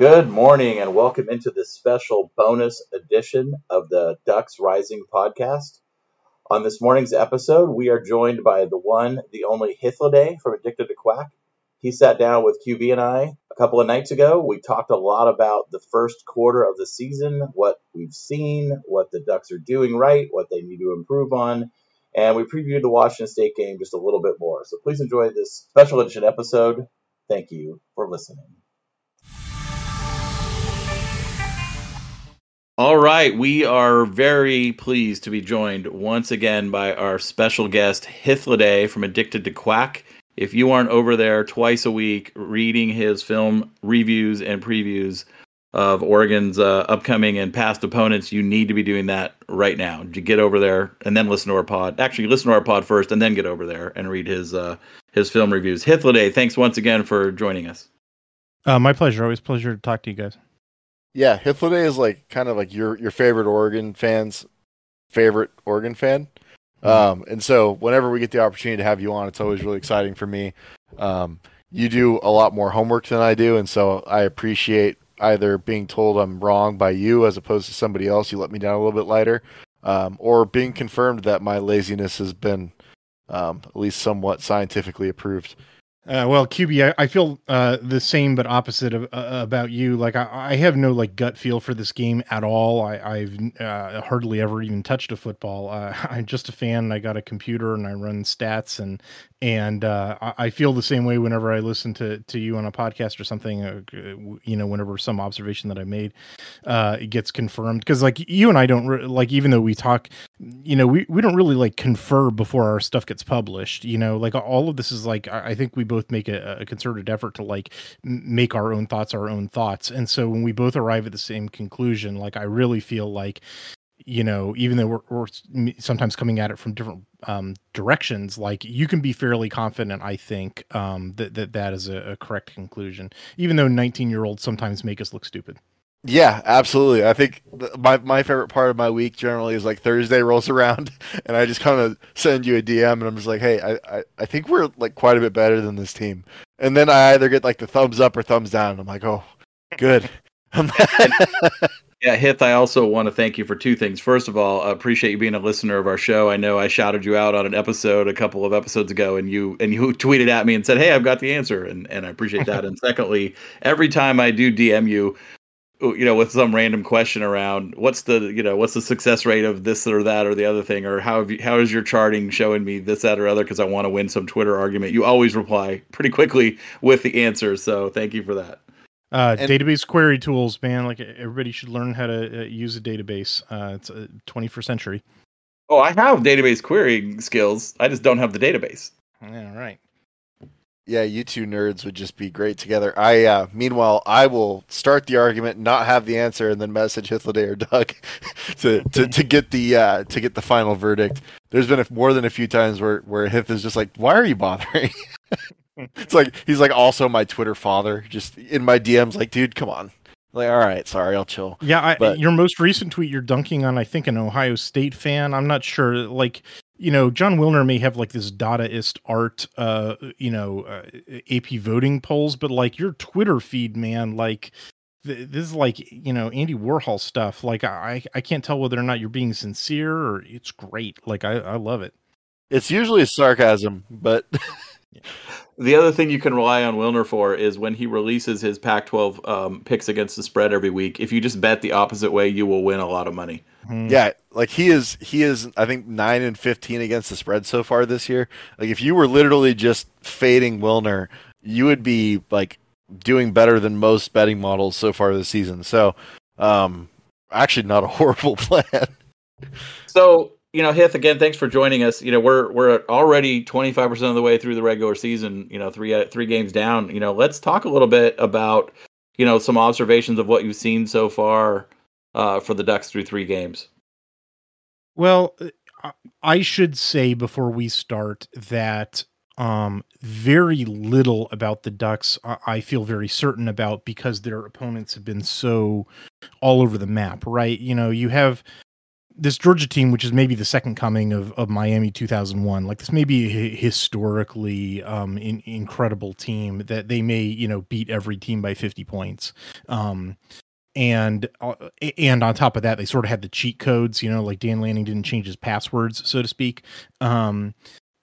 Good morning and welcome into this special bonus edition of the Ducks Rising podcast. On this morning's episode, we are joined by the one, the only Hythloday from Addicted to Quack. He sat down with QB and I a couple of nights ago. We talked a lot about the first quarter of the season, what we've seen, what the Ducks are doing right, what they need to improve on, and we previewed the Washington State game just a little bit more. So please enjoy this special edition episode. Thank you for listening. All right, we are very pleased to be joined once again by our special guest Hythloday from Addicted to Quack. If you aren't over there twice a week reading his film reviews and previews of Oregon's uh, upcoming and past opponents, you need to be doing that right now. Get over there and then listen to our pod. Actually, listen to our pod first and then get over there and read his uh, his film reviews. Hythloday, thanks once again for joining us. Uh, my pleasure. Always pleasure to talk to you guys. Yeah, Hythloday is like kind of like your your favorite Oregon fans' favorite Oregon fan. Um, and so whenever we get the opportunity to have you on, it's always really exciting for me. Um, you do a lot more homework than I do, and so I appreciate either being told I'm wrong by you as opposed to somebody else. You let me down a little bit lighter, um, or being confirmed that my laziness has been um, at least somewhat scientifically approved. Uh, well, QB, I, I feel uh, the same but opposite of, uh, about you. Like I, I have no like gut feel for this game at all. I, have uh, hardly ever even touched a football. Uh, I'm just a fan. I got a computer and I run stats and and uh, I feel the same way whenever I listen to to you on a podcast or something. You know, whenever some observation that I made uh, gets confirmed, because like you and I don't re- like, even though we talk, you know, we we don't really like confer before our stuff gets published. You know, like all of this is like I think we both make a, a concerted effort to like make our own thoughts our own thoughts, and so when we both arrive at the same conclusion, like I really feel like you know, even though we're, we're, sometimes coming at it from different um, directions, like you can be fairly confident, I think, um, that, that that is a, a correct conclusion, even though 19 year olds sometimes make us look stupid. Yeah, absolutely. I think my my favorite part of my week generally is like Thursday rolls around, and I just kind of send you a DM, and I'm just like, hey, I, I, I think we're like quite a bit better than this team, and then I either get like the thumbs up or thumbs down, and I'm like, oh, good. Yeah, Hith, I also want to thank you for two things. First of all, I appreciate you being a listener of our show. I know I shouted you out on an episode a couple of episodes ago and you and you tweeted at me and said, "Hey, I've got the answer." And and I appreciate that. and secondly, every time I do DM you, you know, with some random question around what's the, you know, what's the success rate of this or that or the other thing or how you, how is your charting showing me this that or other because I want to win some Twitter argument. You always reply pretty quickly with the answer. So, thank you for that. Uh, and, database query tools, man. Like everybody should learn how to uh, use a database. Uh, it's a 21st century. Oh, I have database querying skills. I just don't have the database. Yeah, right. Yeah, you two nerds would just be great together. I, uh, meanwhile, I will start the argument, not have the answer, and then message Hythloday or Doug to, to, to get the uh, to get the final verdict. There's been a, more than a few times where where Hith is just like, "Why are you bothering?" it's like he's like also my Twitter father, just in my DMs. Like, dude, come on. Like, all right, sorry, I'll chill. Yeah, I, but, your most recent tweet, you're dunking on, I think, an Ohio State fan. I'm not sure. Like, you know, Jon Wilner may have like this Dadaist art, uh, you know, uh, AP voting polls, but like your Twitter feed, man, like th- this is like you know Andy Warhol stuff. Like, I I can't tell whether or not you're being sincere or it's great. Like, I I love it. It's usually sarcasm, but. The other thing you can rely on Wilner for is when he releases his Pac-12 um, picks against the spread every week. If you just bet the opposite way, you will win a lot of money. Mm-hmm. Yeah, like he is. He is. I think nine and fifteen against the spread so far this year. Like if you were literally just fading Wilner, you would be like doing better than most betting models so far this season. So, um, actually, not a horrible plan. So, you know, Hith, again, thanks for joining us. You know, we're we're already twenty five percent of the way through the regular season. You know, three three games down. You know, let's talk a little bit about you know some observations of what you've seen so far uh, for the Ducks through three games. Well, I should say before we start that um, very little about the Ducks I feel very certain about because their opponents have been so all over the map, right? You know, you have this Georgia team, which is maybe the second coming of, of Miami 2001. Like this may be a historically um, in, incredible team that they may, you know, beat every team by 50 points. Um, and uh, and on top of that they sort of had the cheat codes you know like dan lanning didn't change his passwords so to speak um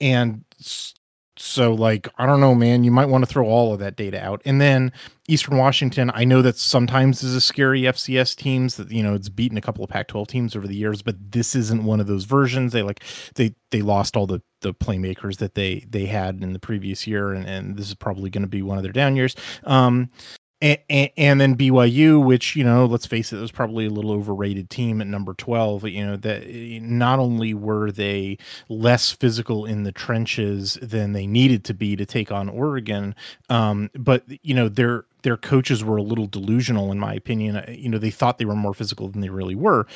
and so like i don't know man you might want to throw all of that data out. And then eastern washington i know that sometimes is a scary fcs teams that you know it's beaten a couple of pac 12 teams over the years but this isn't one of those versions. They like they they lost all the the playmakers that they they had in the previous year and, and this is probably going to be one of their down years. Um and, and, then BYU, which you know, let's face it, was probably a little overrated team at number twelve. You know that not only were they less physical in the trenches than they needed to be to take on Oregon, um, but you know they're their coaches were a little delusional, in my opinion. Uh, you know, they thought they were more physical than they really were,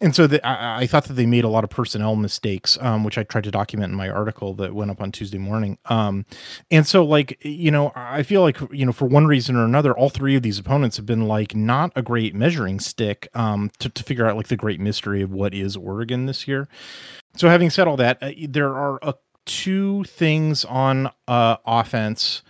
and so the, I, I, thought that they made a lot of personnel mistakes, um, which I tried to document in my article that went up on Tuesday morning. Um, and so, like, you know, I feel like you know, for one reason or another, all three of these opponents have been like not a great measuring stick um, to to figure out like the great mystery of what is Oregon this year. So, having said all that, uh, there are uh, two things on uh, offense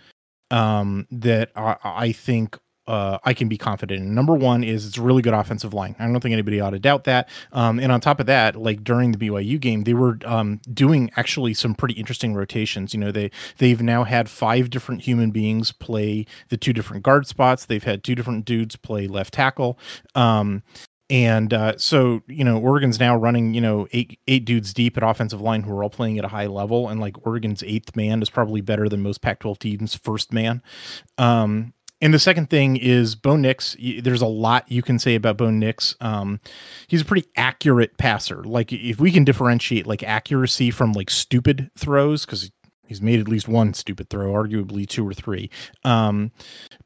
um, that I, I think uh, I can be confident in. Number one is it's a really good offensive line. I don't think anybody ought to doubt that. Um, and on top of that, like during the BYU game, they were um, doing actually some pretty interesting rotations. You know, they they've now had five different human beings play the two different guard spots. They've had two different dudes play left tackle. Um, and uh, so, you know, Oregon's now running, you know, eight eight dudes deep at offensive line who are all playing at a high level, and like Oregon's eighth man is probably better than most Pac-12 teams' first man. Um, and the second thing is Bo Nix. There's a lot you can say about Bo Nix. Um, he's a pretty accurate passer. Like if we can differentiate like accuracy from like stupid throws, because he's made at least one stupid throw, arguably two or three. Um,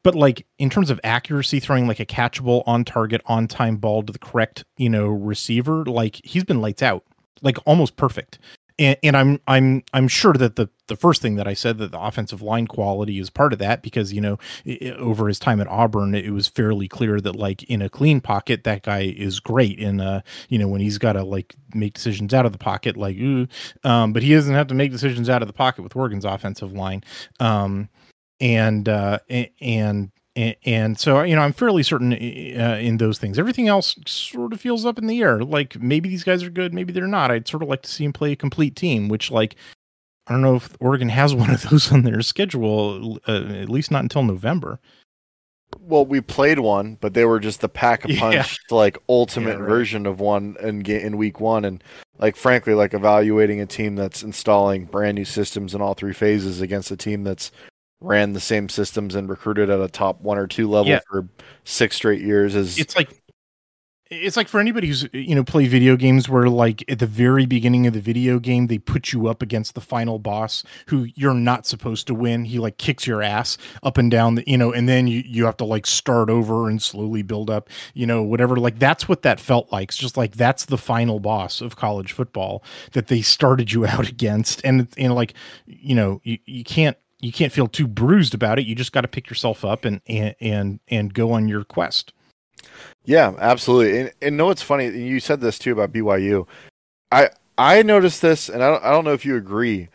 but like in terms of accuracy, throwing like a catchable on target, on time ball to the correct, you know, receiver, like he's been lights out, like almost perfect. And, and I'm I'm I'm sure that the the first thing that I said that the offensive line quality is part of that because you know it, over his time at Auburn it was fairly clear that like in a clean pocket that guy is great. In uh you know when he's got to like make decisions out of the pocket like um but he doesn't have to make decisions out of the pocket with Oregon's offensive line. Um and uh, and and, so you know i'm fairly certain uh, in those things. Everything else sort of feels up in the air. Like maybe these guys are good maybe they're not. I'd sort of like to see him play a complete team which like i don't know if oregon has one of those on their schedule uh, at least not until november. Well we played one but they were just the pack a punch yeah. like ultimate yeah, right. version of one in in week one. And like frankly like evaluating a team that's installing brand new systems in all three phases against a team that's ran the same systems and recruited at a top one or two level yeah. for six straight years is it's like it's like for anybody who's you know play video games where like at the very beginning of the video game they put you up against the final boss who you're not supposed to win. He like kicks your ass up and down the you know and then you you have to like start over and slowly build up you know whatever. Like that's what that felt like. It's just like that's the final boss of college football that they started you out against. And and like you know you, you can't you can't feel too bruised about it. You just got to pick yourself up and and and and go on your quest. Yeah, absolutely. And, and know what's funny? You said this too about BYU. I I noticed this, and I don't, I don't know if you agree.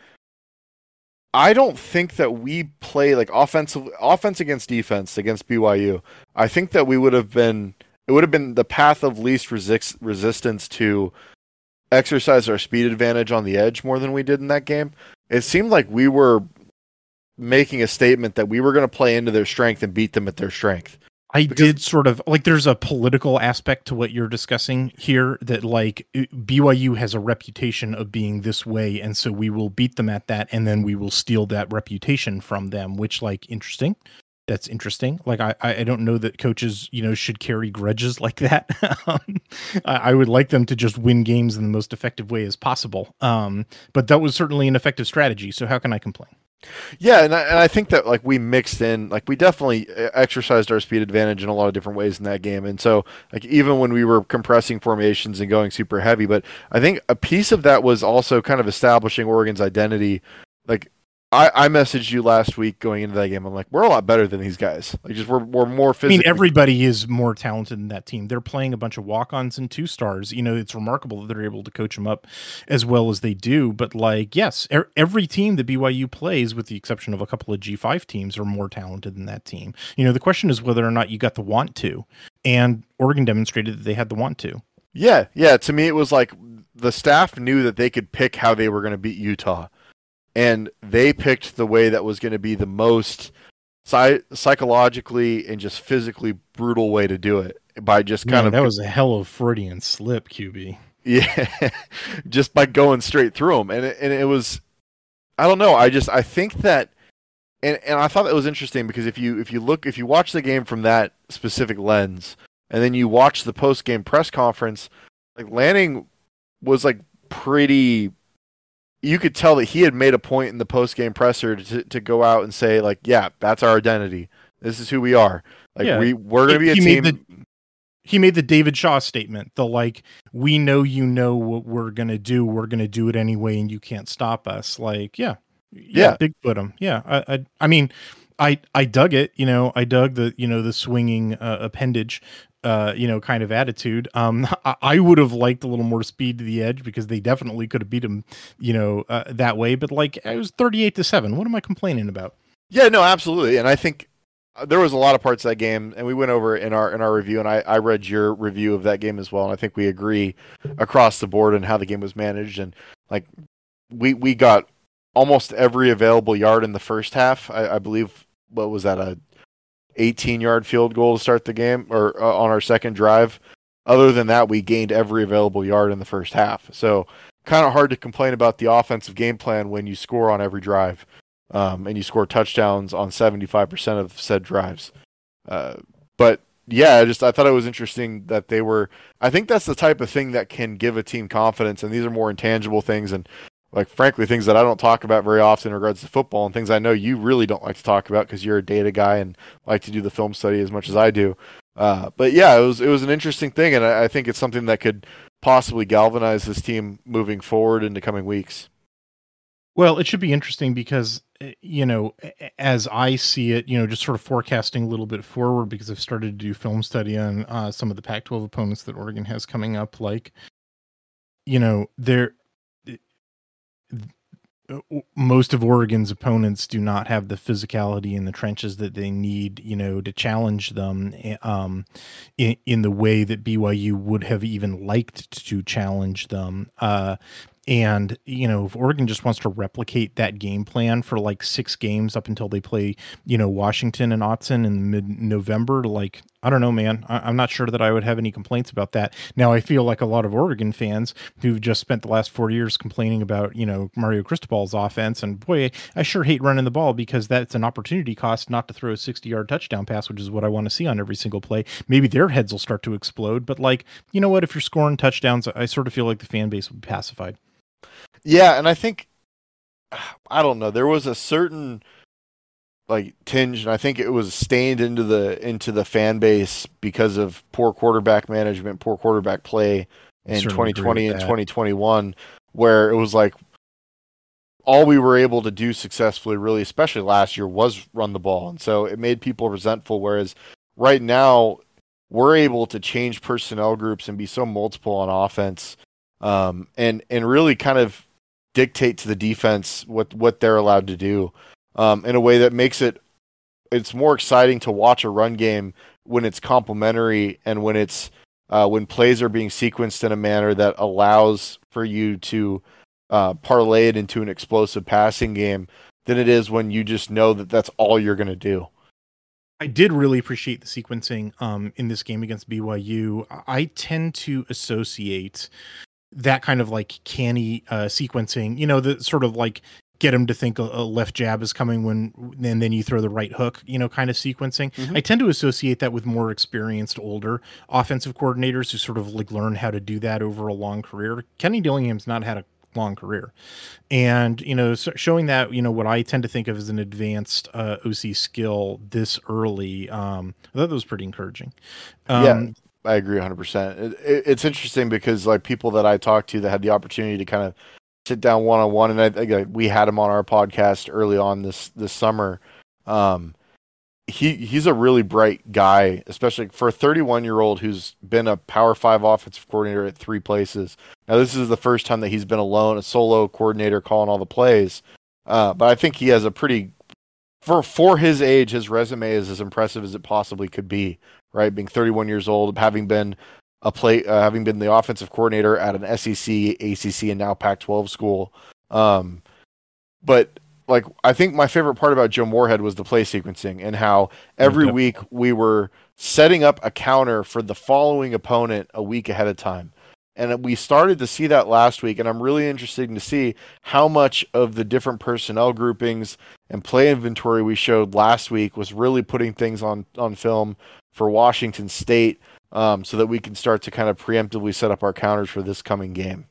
I don't think that we play like offensive offense against defense against BYU. I think that we would have been it would have been the path of least resist, resistance to exercise our speed advantage on the edge more than we did in that game. It seemed like we were making a statement that we were going to play into their strength and beat them at their strength. I because, did sort of like there's a political aspect to what you're discussing here that like BYU has a reputation of being this way and so we will beat them at that and then we will steal that reputation from them which like interesting that's interesting. Like I, I don't know that coaches, you know, should carry grudges like that. um, I, I, would like them to just win games in the most effective way as possible. Um, but that was certainly an effective strategy. So how can I complain? Yeah, and I, and I think that like we mixed in, like we definitely uh, exercised our speed advantage in a lot of different ways in that game, and so like even when we were compressing formations and going super heavy, but I think a piece of that was also kind of establishing Oregon's identity. Like I, I messaged you last week going into that game. I'm like, we're a lot better than these guys. Like, just we're, we're more physical. I mean, everybody is more talented in that team. They're playing a bunch of walk-ons and two stars. You know, it's remarkable that they're able to coach them up as well as they do. But like, yes, er- every team that BYU plays, with the exception of a couple of G5 teams, are more talented than that team. You know, the question is whether or not you got the want to, and Oregon demonstrated that they had the want to. Yeah, yeah. To me, it was like the staff knew that they could pick how they were going to beat Utah and they picked the way that was going to be the most psychologically and just physically brutal way to do it by just kind Man, of that was a hell of Freudian slip, QB. Yeah, just by going straight through them, and it, and it was, I don't know. I just I think that, and and I thought that was interesting because if you if you look if you watch the game from that specific lens, and then you watch the post game press conference, like Lanning was like pretty you could tell that he had made a point in the post game presser to, to go out and say like, yeah, that's our identity. This is who we are. Like yeah. we we're gonna be a he team. Made the, he made the David Shaw statement. The like, we know you know what we're gonna do. We're gonna do it anyway, and you can't stop us. Like, yeah, yeah, yeah. Bigfoot him. Yeah, I, I, I mean, I I dug it. You know, I dug the you know the swinging uh, appendage uh, you know, kind of attitude. Um, I, I, would have liked a little more speed to the edge because they definitely could have beat him, you know, uh, that way. But like, it was thirty-eight to seven. What am I complaining about? Yeah, no, absolutely. And I think uh, there was a lot of parts of that game, and we went over in our in our review, and I, I read your review of that game as well, and I think we agree across the board on how the game was managed, and like we we got almost every available yard in the first half. I, I believe what was that a 18 yard field goal to start the game or uh, on our second drive. Other than that, we gained every available yard in the first half. So kind of hard to complain about the offensive game plan when you score on every drive um, and you score touchdowns on 75% of said drives. Uh, but yeah, I just I thought it was interesting that they were. I think that's the type of thing that can give a team confidence, and these are more intangible things. And like frankly things that I don't talk about very often in regards to football and things I know you really don't like to talk about because you're a data guy and like to do the film study as much as I do. Uh, but yeah, it was it was an interesting thing, and I, I, think it's something that could possibly galvanize this team moving forward into coming weeks. Well, it should be interesting because eh, you know, as I see it, you know, just sort of forecasting a little bit forward because I've started to do film study on uh, some of the Pac-12 opponents that Oregon has coming up. Like, you know, there most of Oregon's opponents do not have the physicality in the trenches that they need, you know, to challenge them eh, um, in, in the way that BYU would have even liked to challenge them. Uh, and, you know, if Oregon just wants to replicate that game plan for like six games up until they play, you know, Washington and Autzen in mid November, like, I don't know, man. I- am not sure that I would have any complaints about that. Now, I feel like a lot of Oregon fans who've just spent the last four years complaining about, you know, Mario Cristobal's offense. And boy, I sure hate running the ball because that's an opportunity cost not to throw a 60 yard touchdown pass, which is what I want to see on every single play. Maybe their heads will start to explode. But, like, you know what? If you're scoring touchdowns, I sort of feel like the fan base will be pacified. Yeah, and I think I don't know. There was a certain like tinge, and I think it was stained into the into the fan base because of poor quarterback management, poor quarterback play in 2020 and 2021, where it was like all we were able to do successfully, really, especially last year, was run the ball, and so it made people resentful. Whereas right now, we're able to change personnel groups and be so multiple on offense, um, and and really kind of dictate to the defense what what they're allowed to do um, in a way that makes it it's more exciting to watch a run game when it's complementary and when it's uh, when plays are being sequenced in a manner that allows for you to uh, parlay it into an explosive passing game than it is when you just know that that's all you're going to do. I did really appreciate the sequencing um, in this game against BYU. I tend to associate that kind of like canny uh, sequencing, you know, the sort of like get him to think a, a, left jab is coming when and then you throw the right hook you know kind of sequencing. Mm-hmm. i tend to associate that with more experienced older offensive coordinators who sort of like learn how to do that over a long career. Kenny dillingham's not had a long career. And you know showing that you know what i tend to think of as an advanced uh, oc skill this early um i thought that was pretty encouraging. Um, yeah i agree 100% it, it, it's interesting because like people that i talked to that had the opportunity to kind of sit down one on one, and I, I, we had him on our podcast early on this this summer. Um, he he's a really bright guy, especially for a 31 year old who's been a Power Five offensive coordinator at three places. Now this is the first time that he's been alone, a solo coordinator calling all the plays. Uh, but I think he has a pretty for for his age, his resume is as impressive as it possibly could be. Right, being 31 years old, having been a play, uh, having been the offensive coordinator at an SEC, ACC, and now Pac-12 school. Um, but like, I think my favorite part about Joe Moorhead was the play sequencing and how every okay. week we were setting up a counter for the following opponent a week ahead of time. And we started to see that last week, and I'm really interested to see how much of the different personnel groupings and play inventory we showed last week was really putting things on on film for Washington State um, so that we can start to kind of preemptively set up our counters for this coming game.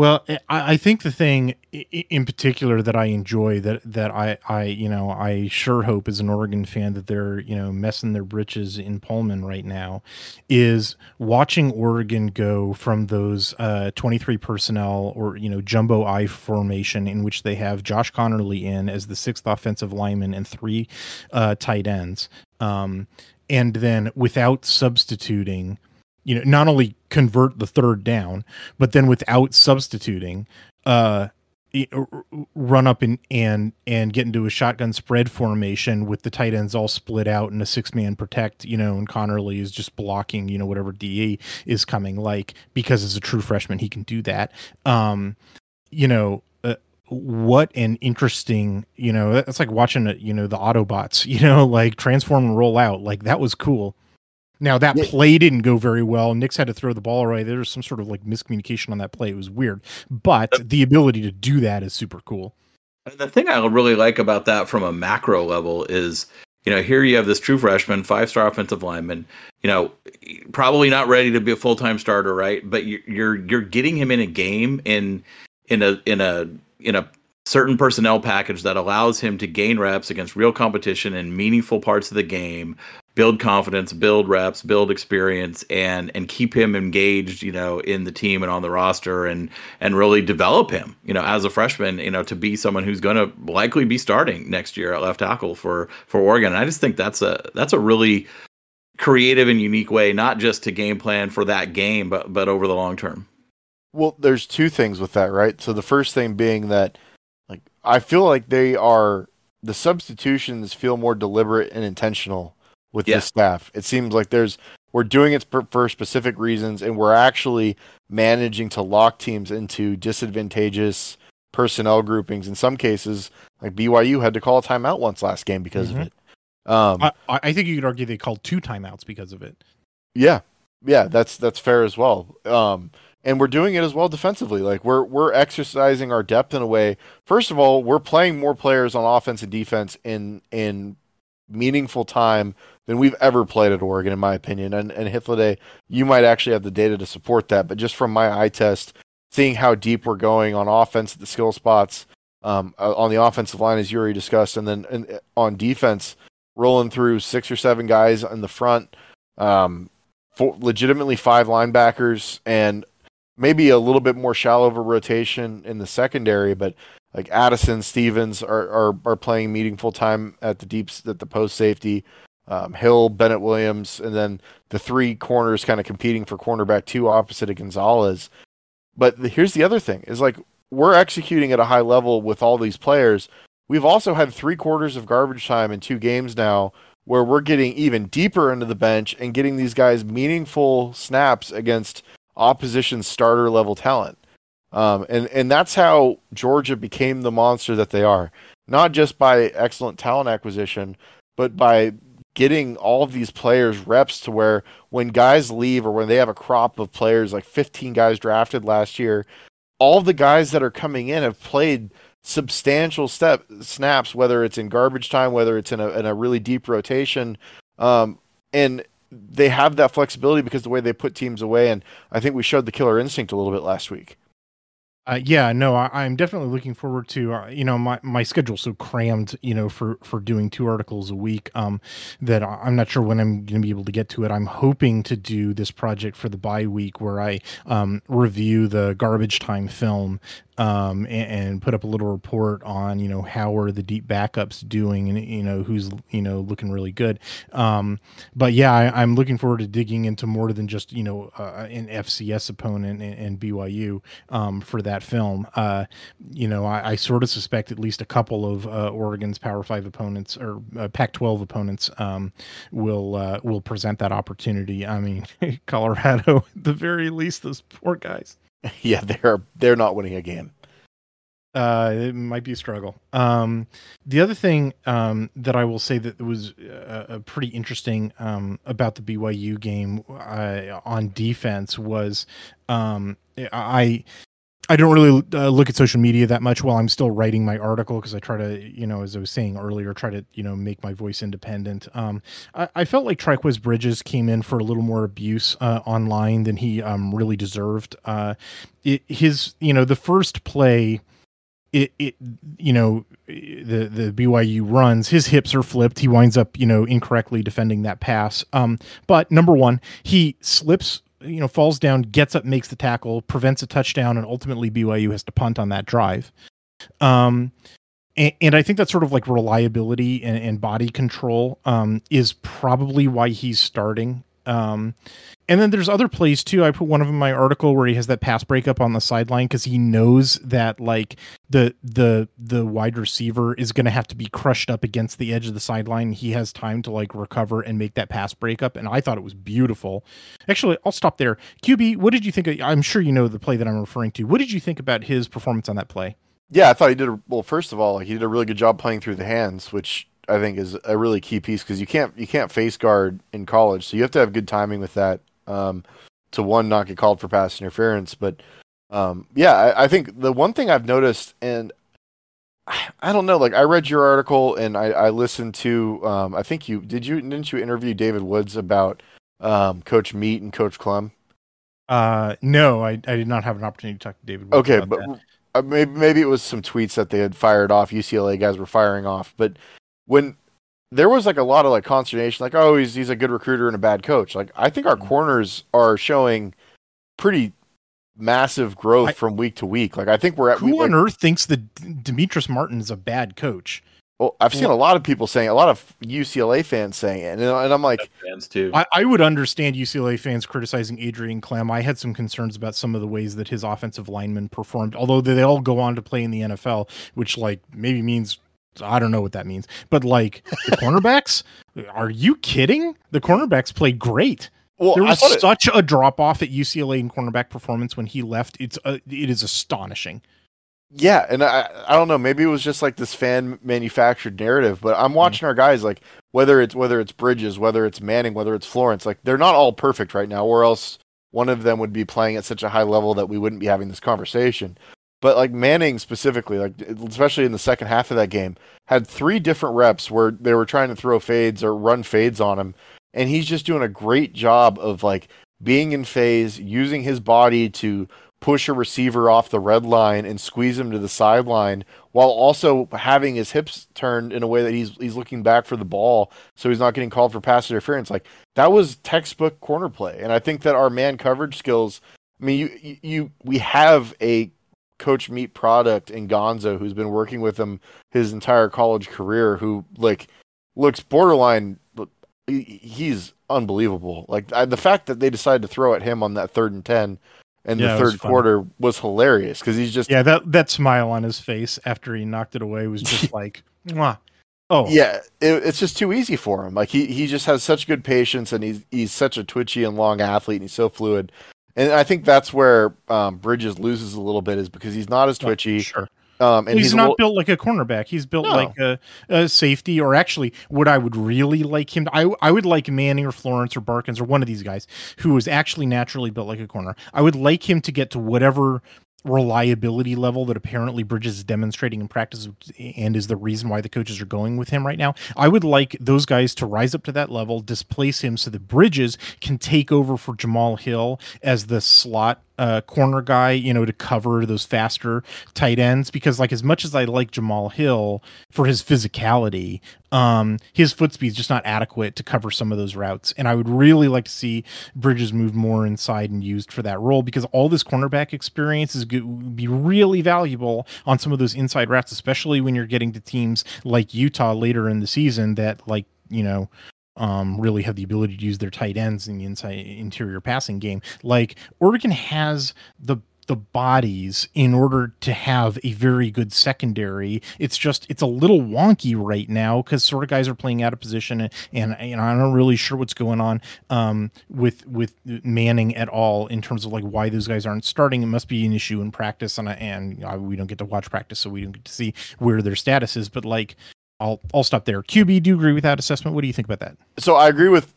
Well, I, think the thing in particular that I enjoy that that I I you know I sure hope as an Oregon fan that they're you know messing their britches in Pullman right now is watching Oregon go from those uh, 23 personnel or you know jumbo I formation in which they have Josh Conerly in as the sixth offensive lineman and three uh, tight ends. Um, and then without substituting you know not only convert the third down but then without substituting uh run up and and and get into a shotgun spread formation with the tight ends all split out and a six man protect, you know, and Conerly is just blocking, you know, whatever DE is coming. Like because as a true freshman, he can do that. Um, you know, what an interesting you know that's like watching uh, you know the autobots you know like transform and roll out. Like that was cool. Now that yeah. play didn't go very well. Nix had to throw the ball away. There was some sort of like miscommunication on that play. It was weird. But the ability to do that is super cool. And the thing i really like about that from a macro level is you know here you have this true freshman five star offensive lineman you know probably not ready to be a full-time starter right? But you're you're getting him in a game in in a in a in a certain personnel package that allows him to gain reps against real competition in meaningful parts of the game build confidence build reps build experience and and keep him engaged you know in the team and on the roster and and really develop him you know as a freshman you know to be someone who's going to likely be starting next year at left tackle for for Oregon. And I just think that's a that's a really creative and unique way not just to game plan for that game but but over the long term well, there's two things with that, right? So the first thing being that like I feel like they are the substitutions feel more deliberate and intentional with yeah. the staff. It seems like there's we're doing it for specific reasons and we're actually managing to lock teams into disadvantageous personnel groupings in some cases like BYU had to call a timeout once last game because mm-hmm. of it. Um, I, I, think you could argue they called two timeouts because of it. Yeah, yeah, that's that's fair as well. Um, and we're doing it as well defensively. Like we're we're exercising our depth in a way. First of all, we're playing more players on offense and defense in in meaningful time than we've ever played at Oregon, in my opinion. And and Hythloday, you might actually have the data to support that. But just from my eye test, seeing how deep we're going on offense at the skill spots, um, uh, on the offensive line as you already discussed, and then and, uh, on defense, rolling through six or seven guys in the front. Um, legitimately five linebackers and maybe a little bit more shallow of a rotation in the secondary, but like Addison Stephens are, are, are playing meaningful time at the deeps at the post safety. Um, Hill, Bennett Williams, and then the three corners kind of competing for cornerback two opposite of Gonzalez. But the, here's the other thing: is like we're executing at a high level with all these players. We've also had three quarters of garbage time in two games now, where we're getting even deeper into the bench and getting these guys meaningful snaps against opposition starter level talent. Um, and and that's how Georgia became the monster that they are. Not just by excellent talent acquisition, but by getting all of these players reps to where when guys leave or when they have a crop of players like 15 guys drafted last year, all the guys that are coming in have played substantial step snaps, whether it's in garbage time, whether it's in a in a really deep rotation, um, and they have that flexibility because the way they put teams away. And I think we showed the killer instinct a little bit last week. Uh, yeah, no, I, am definitely looking forward to. Uh, you know, my my schedule's so crammed, you know, for for doing two articles a week, um, that I'm not sure when I'm going to be able to get to it. I'm hoping to do this project for the bye week where I um, review the garbage time film um, and, and, put up a little report on you know how are the deep backups doing and you know who's you know looking really good. Um, but yeah, I, am looking forward to digging into more than just you know uh, an FCS opponent and, and BYU um, for that film. Uh, you know, I, I, sort of suspect at least a couple of uh, Oregon's Power Five opponents or uh, Pac-12 opponents um, will uh, will present that opportunity. I mean, Colorado, at the very least, those poor guys. yeah, they're they're not winning a game. Uh, it might be a struggle. Um, the other thing um, that I will say that was uh, pretty interesting um, about the BYU game uh, on defense was um, I I don't really uh, look at social media that much while I'm still writing my article because I try to, you know, as I was saying earlier, try to, you know, make my voice independent. Um, I, I, felt like Trikweze Bridges came in for a little more abuse uh, online than he um, really deserved. Uh, it, his, you know, the first play, it, it, you know, the the BYU runs, his hips are flipped. He winds up, you know, incorrectly defending that pass. Um, but number one, he slips you know, falls down, gets up, makes the tackle, prevents a touchdown, and ultimately BYU has to punt on that drive. Um, and, and I think that sort of like reliability and, and body control um, is probably why he's starting. Um, and then there's other plays too. I put one of them in my article where he has that pass breakup on the sideline because he knows that like the the the wide receiver is going to have to be crushed up against the edge of the sideline. He has time to like recover and make that pass breakup, and I thought it was beautiful. Actually, I'll stop there. QB, what did you think? Of, I'm sure you know the play that I'm referring to. What did you think about his performance on that play? Yeah, I thought he did a, well. First of all, he did a really good job playing through the hands, which I think is a really key piece because you can't you can't face guard in college, so you have to have good timing with that um, to one not get called for pass interference. But um, yeah, I, I, think the one thing I've noticed, and I, I, don't know, like I read your article and I, I listened to, um, I think you did you didn't you interview David Woods about um, Coach Meat and Coach Klemm? Uh, no, I, I did not have an opportunity to talk to David. Woods okay, but uh, maybe maybe it was some tweets that they had fired off. UCLA guys were firing off, but when there was like a lot of like consternation, like, oh, he's he's a good recruiter and a bad coach. Like, I think our mm-hmm. corners are showing pretty massive growth I, from week to week. Like, I think we're at. Who we, on like, earth thinks that Demetrice Martin is a bad coach? Well, I've seen a lot of people saying, a lot of UCLA fans saying it, and, and I'm like, fans too. I, I, would understand UCLA fans criticizing Adrian Klemm. I had some concerns about some of the ways that his offensive linemen performed, although they all go on to play in the NFL, which like maybe means I don't know what that means, but like the cornerbacks, are you kidding? The cornerbacks played great. Well, there was such it... a drop off at UCLA in cornerback performance when he left. It's uh, it is astonishing. Yeah, and I I don't know, maybe it was just like this fan manufactured narrative, but I'm watching mm-hmm. our guys like whether it's whether it's Bridges, whether it's Manning, whether it's Florence, like they're not all perfect right now, or else one of them would be playing at such a high level that we wouldn't be having this conversation. But like Manning specifically, like especially in the second half of that game, had three different reps where they were trying to throw fades or run fades on him, and he's just doing a great job of like being in phase, using his body to push a receiver off the red line and squeeze him to the sideline while also having his hips turned in a way that he's he's looking back for the ball so he's not getting called for pass interference. Like that was textbook corner play. And i think that our man coverage skills i mean you you we have a Coach Meat product in Gonzo, who's been working with him his entire college career, who like looks borderline. He's unbelievable. Like the fact that they decided to throw at him on that third and ten in yeah, the third quarter was hilarious because he's just yeah that that smile on his face after he knocked it away was just like Mwah. oh yeah it, it's just too easy for him like he he just has such good patience and he's he's such a twitchy and long athlete and he's so fluid and I think that's where um, Bridges loses a little bit is because he's not as twitchy. Sure. Um, and he's, he's not little... built like a cornerback. He's built no. like a, a, safety, or actually, what I would really like him. To, I I would like Manning or Florence or Barkins or one of these guys who is actually naturally built like a corner. I would like him to get to whatever reliability level that apparently Bridges is demonstrating in practice and is the reason why the coaches are going with him right now. I would like those guys to rise up to that level, displace him so that Bridges can take over for Jamal Hill as the slot uh, corner guy, you know, to cover those faster tight ends. Because like as much as I like Jamal Hill for his physicality, um, his foot speed is just not adequate to cover some of those routes. And I would really like to see Bridges move more inside and used for that role because all this cornerback experience is be really valuable on some of those inside routes, especially when you're getting to teams like Utah later in the season that like you know um, really have the ability to use their tight ends in the inside interior passing game. Like Oregon has the the bodies in order to have a very good secondary. It's just it's a little wonky right now because sort of guys are playing out of position and and, I'm not really sure what's going on um, with with Manning at all in terms of like why those guys aren't starting. It must be an issue in practice and and we don't get to watch practice, so we don't get to see where their status is. But like I'll I'll stop there. QB, do you agree with that assessment? What do you think about that? So I agree with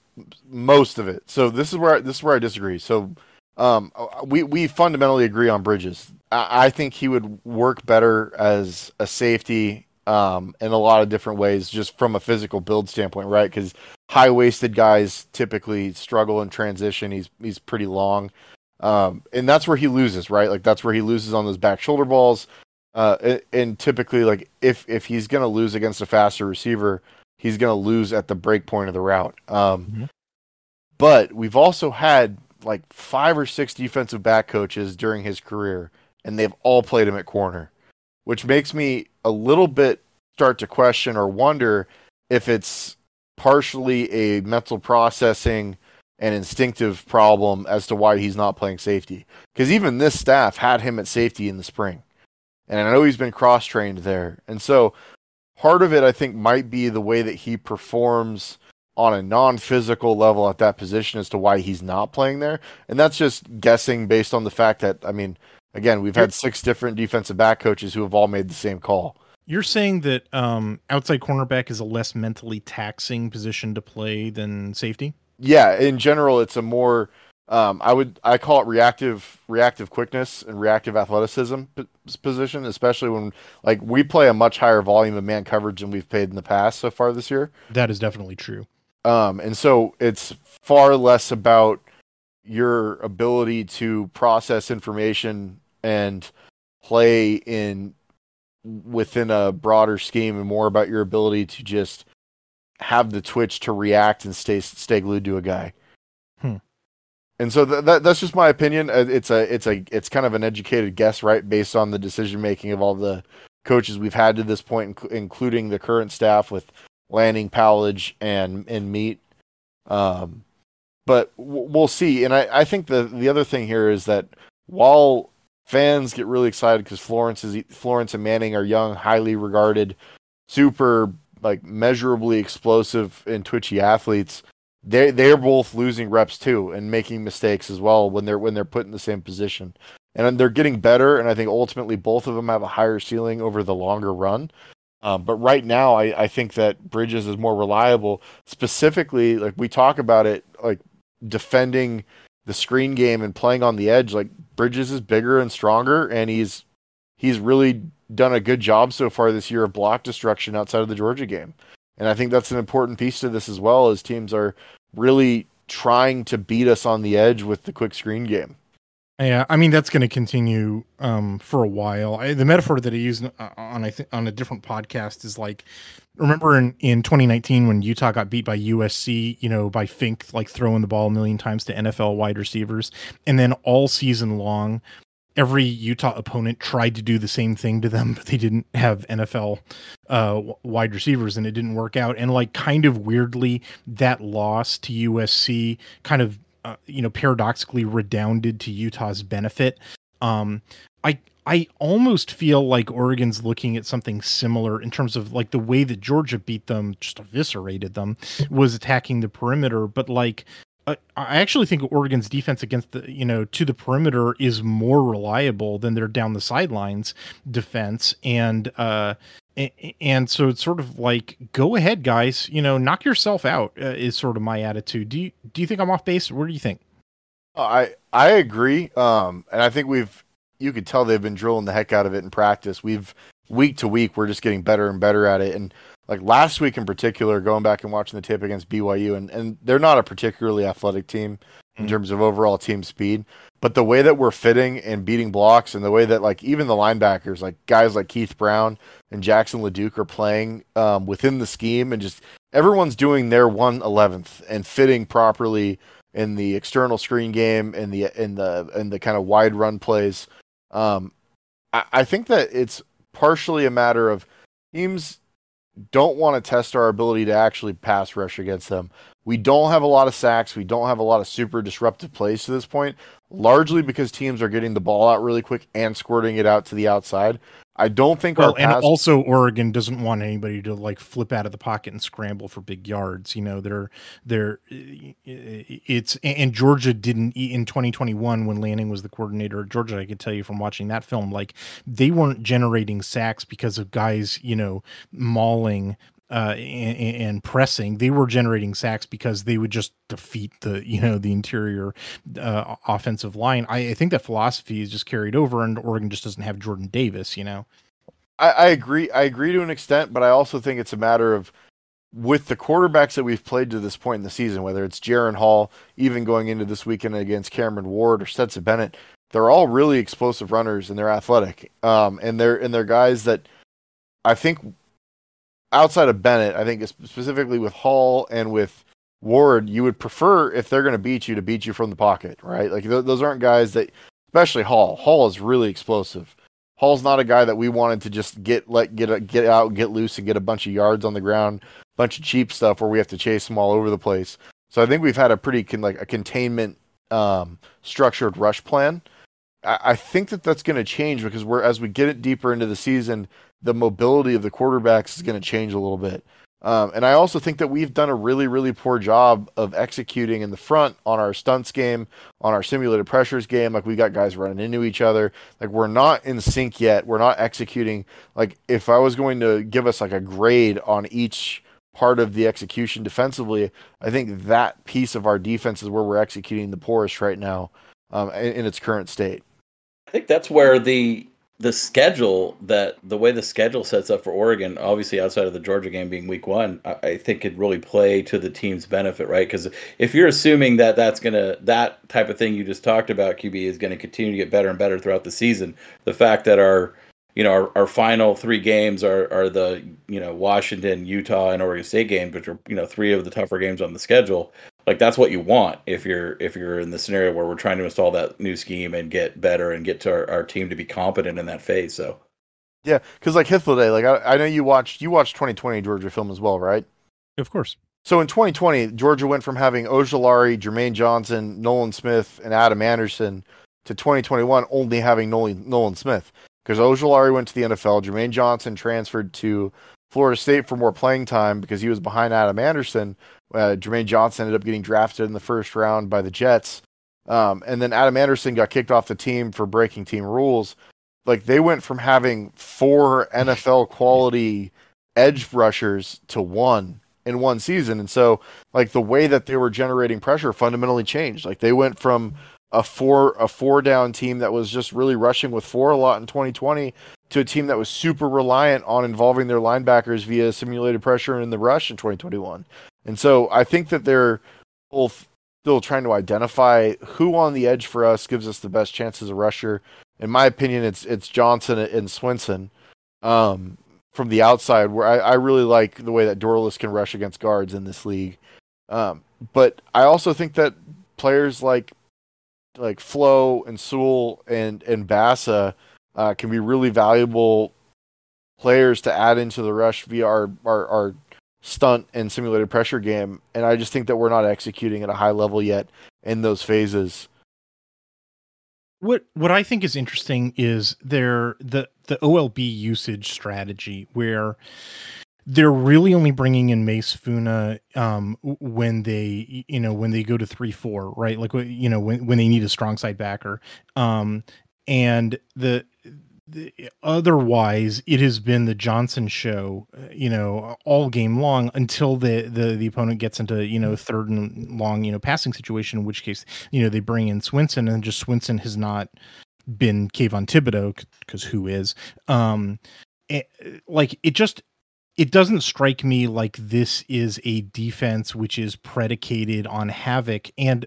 most of it. So this is where I, this is where I disagree. So um, we we fundamentally agree on Bridges. I, I think he would work better as a safety um, in a lot of different ways, just from a physical build standpoint, right? Because high waisted guys typically struggle in transition. He's he's pretty long, um, and that's where he loses, right? Like that's where he loses on those back shoulder balls. Uh, and typically, like if if he's gonna lose against a faster receiver, he's gonna lose at the break point of the route. Um, mm-hmm. But we've also had like five or six defensive back coaches during his career, and they've all played him at corner, which makes me a little bit start to question or wonder if it's partially a mental processing and instinctive problem as to why he's not playing safety. Because even this staff had him at safety in the spring and I know he's been cross trained there. And so part of it, I think, might be the way that he performs on a non physical level at that position as to why he's not playing there. And that's just guessing based on the fact that, I mean, again, we've had six different defensive back coaches who have all made the same call. You're saying that um, outside cornerback is a less mentally taxing position to play than safety? Yeah, in general, it's a more um, I would I call it reactive reactive quickness and reactive athleticism p- position, especially when like we play a much higher volume of man coverage than we've played in the past so far this year. That is definitely true. Um, and so it's far less about your ability to process information and play in within a broader scheme and more about your ability to just have the twitch to react and stay stay glued to a guy. And so th- that that's just my opinion. Uh, it's a it's a it's kind of an educated guess, right, based on the decision making of all the coaches we've had to this point, inc- including the current staff with Lanning, Powledge, and and Meat. Um, but w- we'll see. And I, I think the the other thing here is that while fans get really excited because Florence is Florence and Manning are young, highly regarded, super like measurably explosive and twitchy athletes they they're both losing reps too and making mistakes as well when they're when they're put in the same position. And they're getting better, and I think ultimately both of them have a higher ceiling over the longer run. Um, but right now, I, I think that Bridges is more reliable. Specifically, like we talk about it, like defending the screen game and playing on the edge. Like Bridges is bigger and stronger, and he's he's really done a good job so far this year of block destruction outside of the Georgia game. And I think that's an important piece to this as well, as teams are really trying to beat us on the edge with the quick screen game. Yeah, I mean that's going to continue um, for a while. I, the metaphor that I used uh, on I think on a different podcast is like, remember in in 2019 when Utah got beat by USC, you know, by Fink like throwing the ball a million times to NFL wide receivers, and then all season long every Utah opponent tried to do the same thing to them, but they didn't have NFL uh, wide receivers and it didn't work out. And like kind of weirdly, that loss to USC kind of, uh, you know, paradoxically redounded to Utah's benefit. Um, I, I almost feel like Oregon's looking at something similar in terms of like the way that Georgia beat them, just eviscerated them, was attacking the perimeter. But like I actually think Oregon's defense against the you know to the perimeter is more reliable than their down the sidelines defense, and uh, and so it's sort of like go ahead, guys, you know, knock yourself out uh, is sort of my attitude. Do you do you think I'm off base? What do you think? I I agree, um, and I think we've you could tell they've been drilling the heck out of it in practice. We've week to week, we're just getting better and better at it. And like last week in particular, going back and watching the tape against BYU, and, and they're not a particularly athletic team in mm. terms of overall team speed, but the way that we're fitting and beating blocks, and the way that like even the linebackers, like guys like Keith Brown and Jackson LaDuke, are playing um, within the scheme, and just everyone's doing their one eleventh and fitting properly in the external screen game and the in the in the kind of wide run plays. Um, I, I think that it's partially a matter of teams don't want to test our ability to actually pass rush against them. We don't have a lot of sacks. We don't have a lot of super disruptive plays to this point, largely because teams are getting the ball out really quick and squirting it out to the outside. I don't think well, our and also Oregon doesn't want anybody to like flip out of the pocket and scramble for big yards. You know, they're they're it's and Georgia didn't in 2021 when Lanning was the coordinator at Georgia. I can tell you from watching that film, like they weren't generating sacks because of guys, you know, mauling uh, and, and, pressing, they were generating sacks because they would just defeat the you know the interior uh, offensive line. I, I, think that philosophy is just carried over, and Oregon just doesn't have Jordan Davis. You know, I, I agree. I agree to an extent, but I also think it's a matter of with the quarterbacks that we've played to this point in the season, whether it's Jaren Hall, even going into this weekend against Cameron Ward or Stetson Bennett, they're all really explosive runners and they're athletic. Um, and they're and they're guys that I think outside of Bennett, I think specifically with Hall and with Ward, you would prefer if they're going to beat you to beat you from the pocket, right? Like th- those aren't guys that, especially Hall. Hall is really explosive. Hall's not a guy that we wanted to just get let get a, get out, get loose, and get a bunch of yards on the ground, a bunch of cheap stuff where we have to chase him all over the place. So I think we've had a pretty con- like a containment um, structured rush plan. I, think that that's going to change because we're as we get it deeper into the season, the mobility of the quarterbacks is going to change a little bit. Um, and I also think that we've done a really, really poor job of executing in the front on our stunts game, on our simulated pressures game. Like we got guys running into each other. Like we're not in sync yet. We're not executing. Like if I was going to give us like a grade on each part of the execution defensively, I think that piece of our defense is where we're executing the poorest right now um, in, in its current state. I think that's where the the schedule that the way the schedule sets up for Oregon, obviously outside of the Georgia game being week one, I, I think could really play to the team's benefit, right? Because if you're assuming that that's gonna that type of thing you just talked about, QB is going to continue to get better and better throughout the season. The fact that our you know our, our final three games are are the you know Washington, Utah, and Oregon State games, which are you know three of the tougher games on the schedule like that's what you want if you're if you're in the scenario where we're trying to install that new scheme and get better and get to our, our team to be competent in that phase so. Yeah because like Hythloday like I, I know you watched you watched 2020 georgia film as well right? Of course. So in 2020 georgia went from having ojulari jermaine johnson nolan smith and adam anderson to 2021 only having nolan, nolan smith. Because ojulari went to the nfl jermaine johnson transferred to florida state for more playing time because he was behind adam anderson uh, Jermaine Johnson ended up getting drafted in the first round by the Jets. Um, and then Adam Anderson got kicked off the team for breaking team rules. Like they went from having four NFL quality edge rushers to one in one season. And so like the way that they were generating pressure fundamentally changed. Like they went from a four a four down team that was just really rushing with four a lot in 2020 to a team that was super reliant on involving their linebackers via simulated pressure in the rush in 2021. And so I think that they're both still trying to identify who on the edge for us gives us the best chance as a rusher. In my opinion, it's it's Johnson and Swinson um, from the outside, where I, I, really like the way that Dorlus can rush against guards in this league. Um, but I also think that players like like Flo and Sewell and and Bassa uh, can be really valuable players to add into the rush via our, our, our stunt and simulated pressure game, and I just think that we're not executing at a high level yet in those phases. What what I think is interesting is their the the OLB usage strategy where they're really only bringing in Mase Funa um, when they you know when they go to three four right? Like you know when when they need a strong side backer. Um, and the otherwise it has been the Johnson show, uh, you know, all game long until the, the the opponent gets into you know third and long you know passing situation. In which case, you know, they bring in Swinson and just Swinson has not been Kayvon Thibodeaux because who is um it, like it just it doesn't strike me like this is a defense which is predicated on havoc and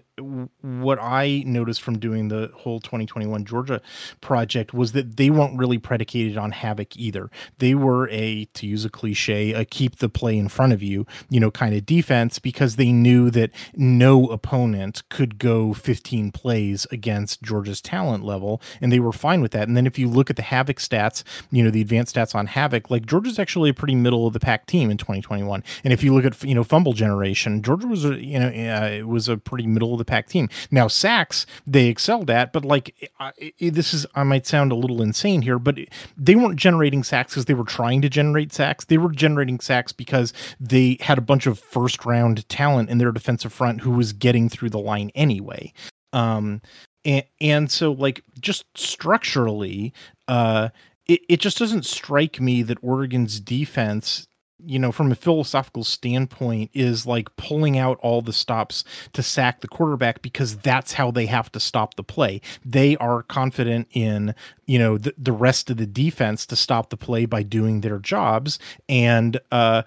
what i noticed from doing the whole 2021 georgia project was that they weren't really predicated on havoc either they were a to use a cliche a keep the play in front of you you know kind of defense because they knew that no opponent could go 15 plays against georgia's talent level and they were fine with that and then if you look at the havoc stats you know the advanced stats on havoc like georgia's actually a pretty middle of the pack team in 2021. And if you look at you know fumble generation, Georgia was a you know uh, it was a pretty middle of the pack team. Now sacks they excelled at, but like uh, this is I might sound a little insane here, but they weren't generating sacks because they were trying to generate sacks. They were generating sacks because they had a bunch of first round talent in their defensive front who was getting through the line anyway. Um, and, and so like just structurally, uh, it, it just doesn't strike me that Oregon's defense you know, from a philosophical standpoint, is like pulling out all the stops to sack the quarterback because that's how they have to stop the play. They are confident in, you know, the, the rest of the defense to stop the play by doing their jobs. And, uh,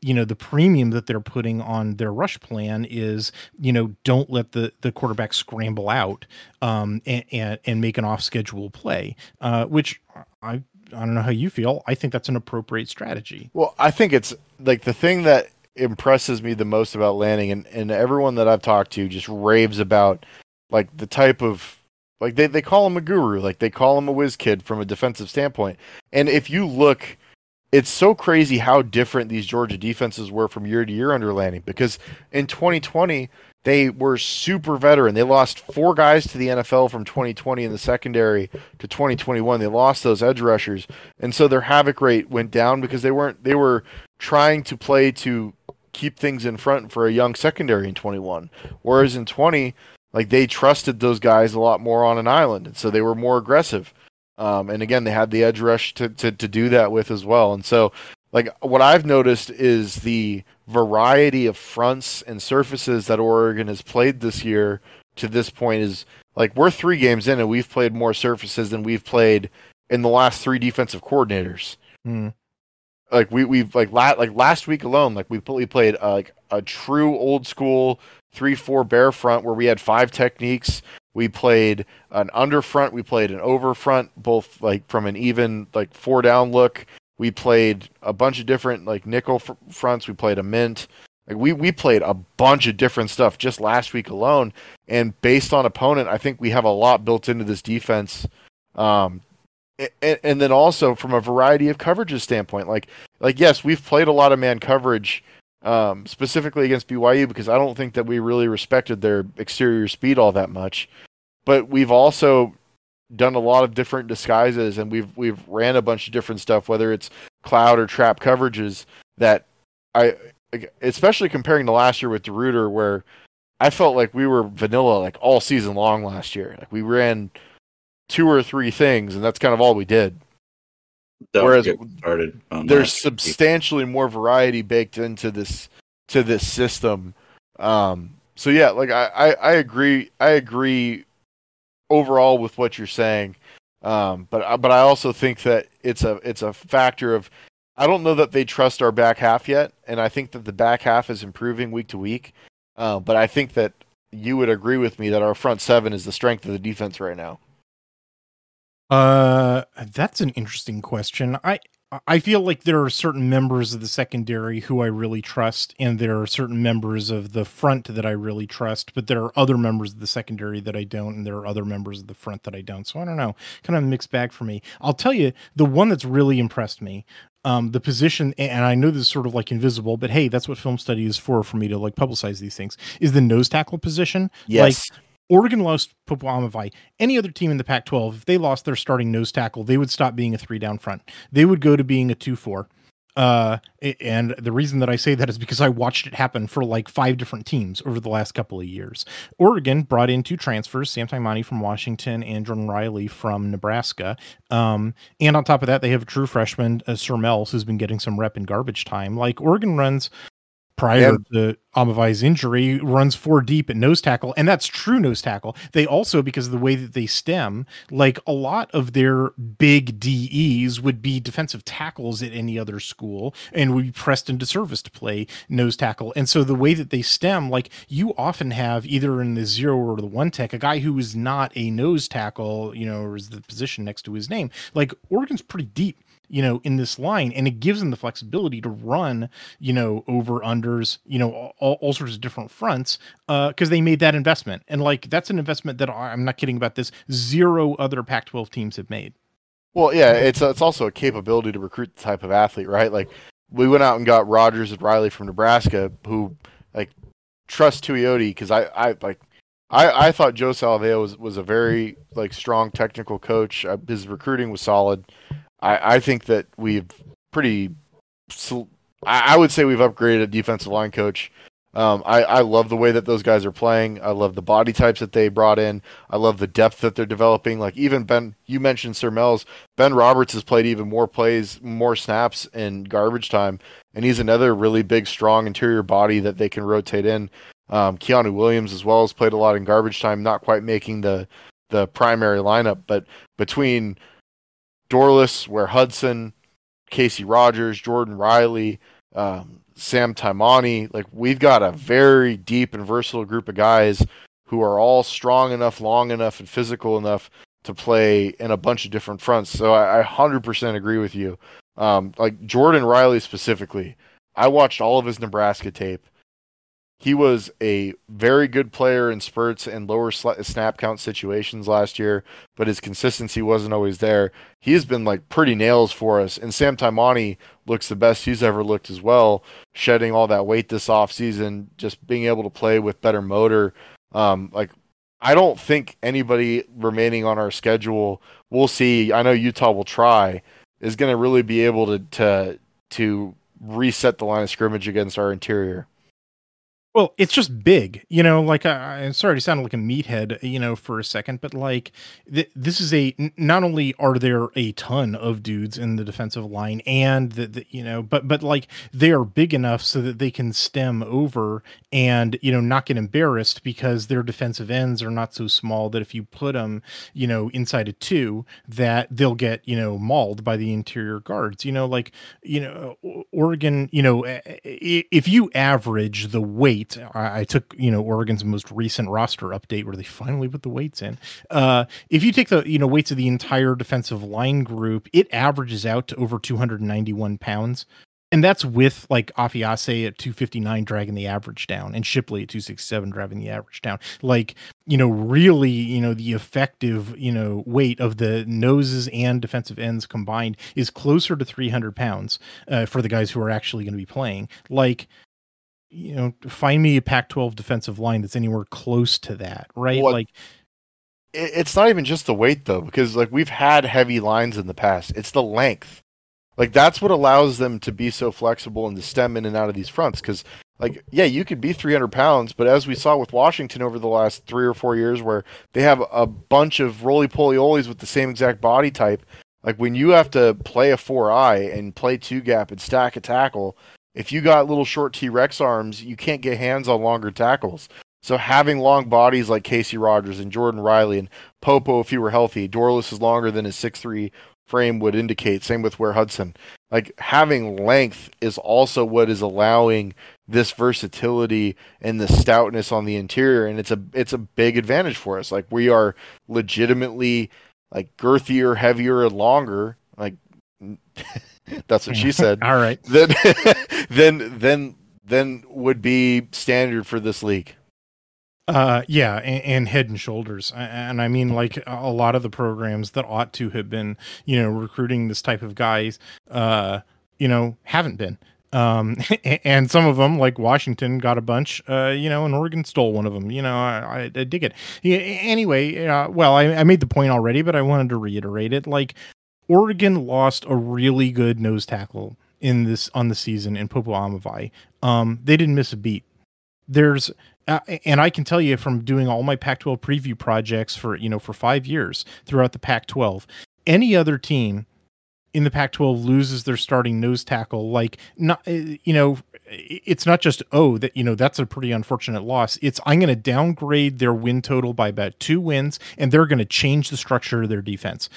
you know, the premium that they're putting on their rush plan is, you know, don't let the, the quarterback scramble out um, and, and, and make an off schedule play, uh, which I I don't know how you feel. I think that's an appropriate strategy. Well, I think it's like the thing that impresses me the most about Lanning and, and everyone that I've talked to just raves about like the type of like they, they call him a guru, like they call him a whiz kid from a defensive standpoint. And if you look, it's so crazy how different these Georgia defenses were from year to year under Lanning because in 2020 they were super veteran. They lost four guys to the NFL from 2020 in the secondary to 2021. They lost those edge rushers, and so their havoc rate went down because they weren't. They were trying to play to keep things in front for a young secondary in 21. Whereas in 20, like they trusted those guys a lot more on an island, and so they were more aggressive. Um, and again, they had the edge rush to, to to do that with as well. And so, like what I've noticed is the variety of fronts and surfaces that Oregon has played this year to this point is like we're three games in and we've played more surfaces than we've played in the last three defensive coordinators. Mm. Like we we've like la- like last week alone, like we we played uh, like a true old school three four bear front where we had five techniques. We played an under front, we played an over front, both like from an even like four down look. We played a bunch of different like nickel fr- fronts. We played a mint. Like we we played a bunch of different stuff just last week alone. And based on opponent, I think we have a lot built into this defense. Um, and, and then also from a variety of coverages standpoint, like like yes, we've played a lot of man coverage. Um, specifically against BYU because I don't think that we really respected their exterior speed all that much. But we've also done a lot of different disguises and we've we've ran a bunch of different stuff whether it's cloud or trap coverages that I especially comparing to last year with DeRuyter where I felt like we were vanilla like all season long last year. Like we ran two or three things and that's kind of all we did. Don't Whereas started there's substantially more variety baked into this to this system. Um so yeah like I, I, I agree I agree overall with what you're saying. Um, but but I also think that it's a it's a factor of I don't know that they trust our back half yet, and I think that the back half is improving week to week. Uh, but I think that you would agree with me that our front seven is the strength of the defense right now. Uh, that's an interesting question. I I feel like there are certain members of the secondary who I really trust, and there are certain members of the front that I really trust, but there are other members of the secondary that I don't, and there are other members of the front that I don't. So I don't know, kind of mixed bag for me. I'll tell you the one that's really impressed me. Um, the position, and I know this is sort of like invisible, but hey, that's what film study is for, for me to like publicize these things, is the nose tackle position. Yes. Like, Oregon lost Popo Any other team in the Pac 12, if they lost their starting nose tackle, they would stop being a three down front. They would go to being a 2 4. Uh, and the reason that I say that is because I watched it happen for like five different teams over the last couple of years. Oregon brought in two transfers, Sam Taimani from Washington and Jordan Riley from Nebraska. Um, and on top of that, they have a true freshman, uh, Sir Mels, who's been getting some rep in garbage time. Like Oregon runs prior to Aumavae's injury, runs four deep at nose tackle, and that's true nose tackle. They also, because of the way that they stem, like a lot of their big DEs would be defensive tackles at any other school and would be pressed into service to play nose tackle. And so the way that they stem, like you often have either in the zero or the one tech, a guy who is not a nose tackle, you know, or is the position next to his name. Like Oregon's pretty deep you know, in this line, and it gives them the flexibility to run, you know, over unders, you know, all, all sorts of different fronts, because uh, they made that investment, and like that's an investment that I'm not kidding about this. Zero other Pac-12 teams have made. Well, yeah, it's it's also a capability to recruit the type of athlete, right? Like we went out and got Rogers and Riley from Nebraska, who like trust Tuioti because I I like I, I thought Joe Salave'a was, was a very like strong technical coach. Uh, his recruiting was solid. I, I think that we've pretty. I would say we've upgraded a defensive line coach. Um, I, I love the way that those guys are playing. I love the body types that they brought in. I love the depth that they're developing. Like even Ben, you mentioned Sir Mel's. Ben Roberts has played even more plays, more snaps in garbage time, and he's another really big, strong interior body that they can rotate in. Um, Keanu Williams as well has played a lot in garbage time, not quite making the the primary lineup, but between Dorlus, Ware Hudson, Casey Rogers, Jordan Riley, um, Sam Taimani. Like we've got a very deep and versatile group of guys who are all strong enough, long enough, and physical enough to play in a bunch of different fronts. So I, I 100% agree with you. Um, like Jordan Riley specifically, I watched all of his Nebraska tape he was a very good player in spurts and lower snap count situations last year, but his consistency wasn't always there. He has been like pretty nails for us, and Sam Taimani looks the best he's ever looked as well, shedding all that weight this offseason, just being able to play with better motor. Um, like, I don't think anybody remaining on our schedule, we'll see. I know Utah will try, is going to really be able to, to, to reset the line of scrimmage against our interior. Well, it's just big, you know. Like I, am sorry to sound like a meathead, you know, for a second, but like th- this is a. Not only are there a ton of dudes in the defensive line, and that you know, but but like they are big enough so that they can stem over and you know not get embarrassed because their defensive ends are not so small that if you put them, you know, inside a two, that they'll get you know mauled by the interior guards. You know, like you know, Oregon. You know, if you average the weight I, I, took you know Oregon's most recent roster update where they finally put the weights in. Uh, if you take the you know weights of the entire defensive line group, it averages out to over 291 pounds. And that's with like Afiase at 259 dragging the average down and Shipley at 267 driving the average down. Like, you know, really, you know, the effective, you know, weight of the noses and defensive ends combined is closer to 300 pounds uh, for the guys who are actually going to be playing. Like, you know, find me a Pac-12 defensive line that's anywhere close to that, right? Like, it's not even just the weight though, because like we've had heavy lines in the past. It's the length. Like that's what allows them to be so flexible and to stem in and out of these fronts. Because like yeah, you could be 300 pounds, but as we saw with Washington over the last three or four years, where they have a bunch of roly poly olies with the same exact body type. Like when you have to play a four eye and play two gap and stack a tackle, if you got little short T Rex arms, you can't get hands on longer tackles. So having long bodies like Casey Rogers and Jordan Riley and Popo, if he were healthy, Dorlus is longer than his six three frame would indicate. Same with Ware Hudson. Like having length is also what is allowing this versatility and the stoutness on the interior, and it's a it's a big advantage for us. Like we are legitimately like girthier, heavier, and longer. Like That's what she said. All right. Then, then, then, then would be standard for this league. Uh, yeah, and, and, head and shoulders, and I mean, like a lot of the programs that ought to have been, you know, recruiting this type of guys, uh, you know, haven't been. Um, and some of them, like Washington, got a bunch, uh, you know, and Oregon stole one of them. You know, I, I dig it. Yeah, anyway, uh, well, I, I made the point already, but I wanted to reiterate it. Like, Oregon lost a really good nose tackle in this on the season in Popo Aumavae. Um, they didn't miss a beat. There's uh, and I can tell you from doing all my Pac-12 preview projects for you know for five years throughout the Pac-12, any other team in the Pac-12 loses their starting nose tackle, like not uh, you know it's not just oh that you know that's a pretty unfortunate loss. It's I'm going to downgrade their win total by about two wins, and they're going to change the structure of their defense.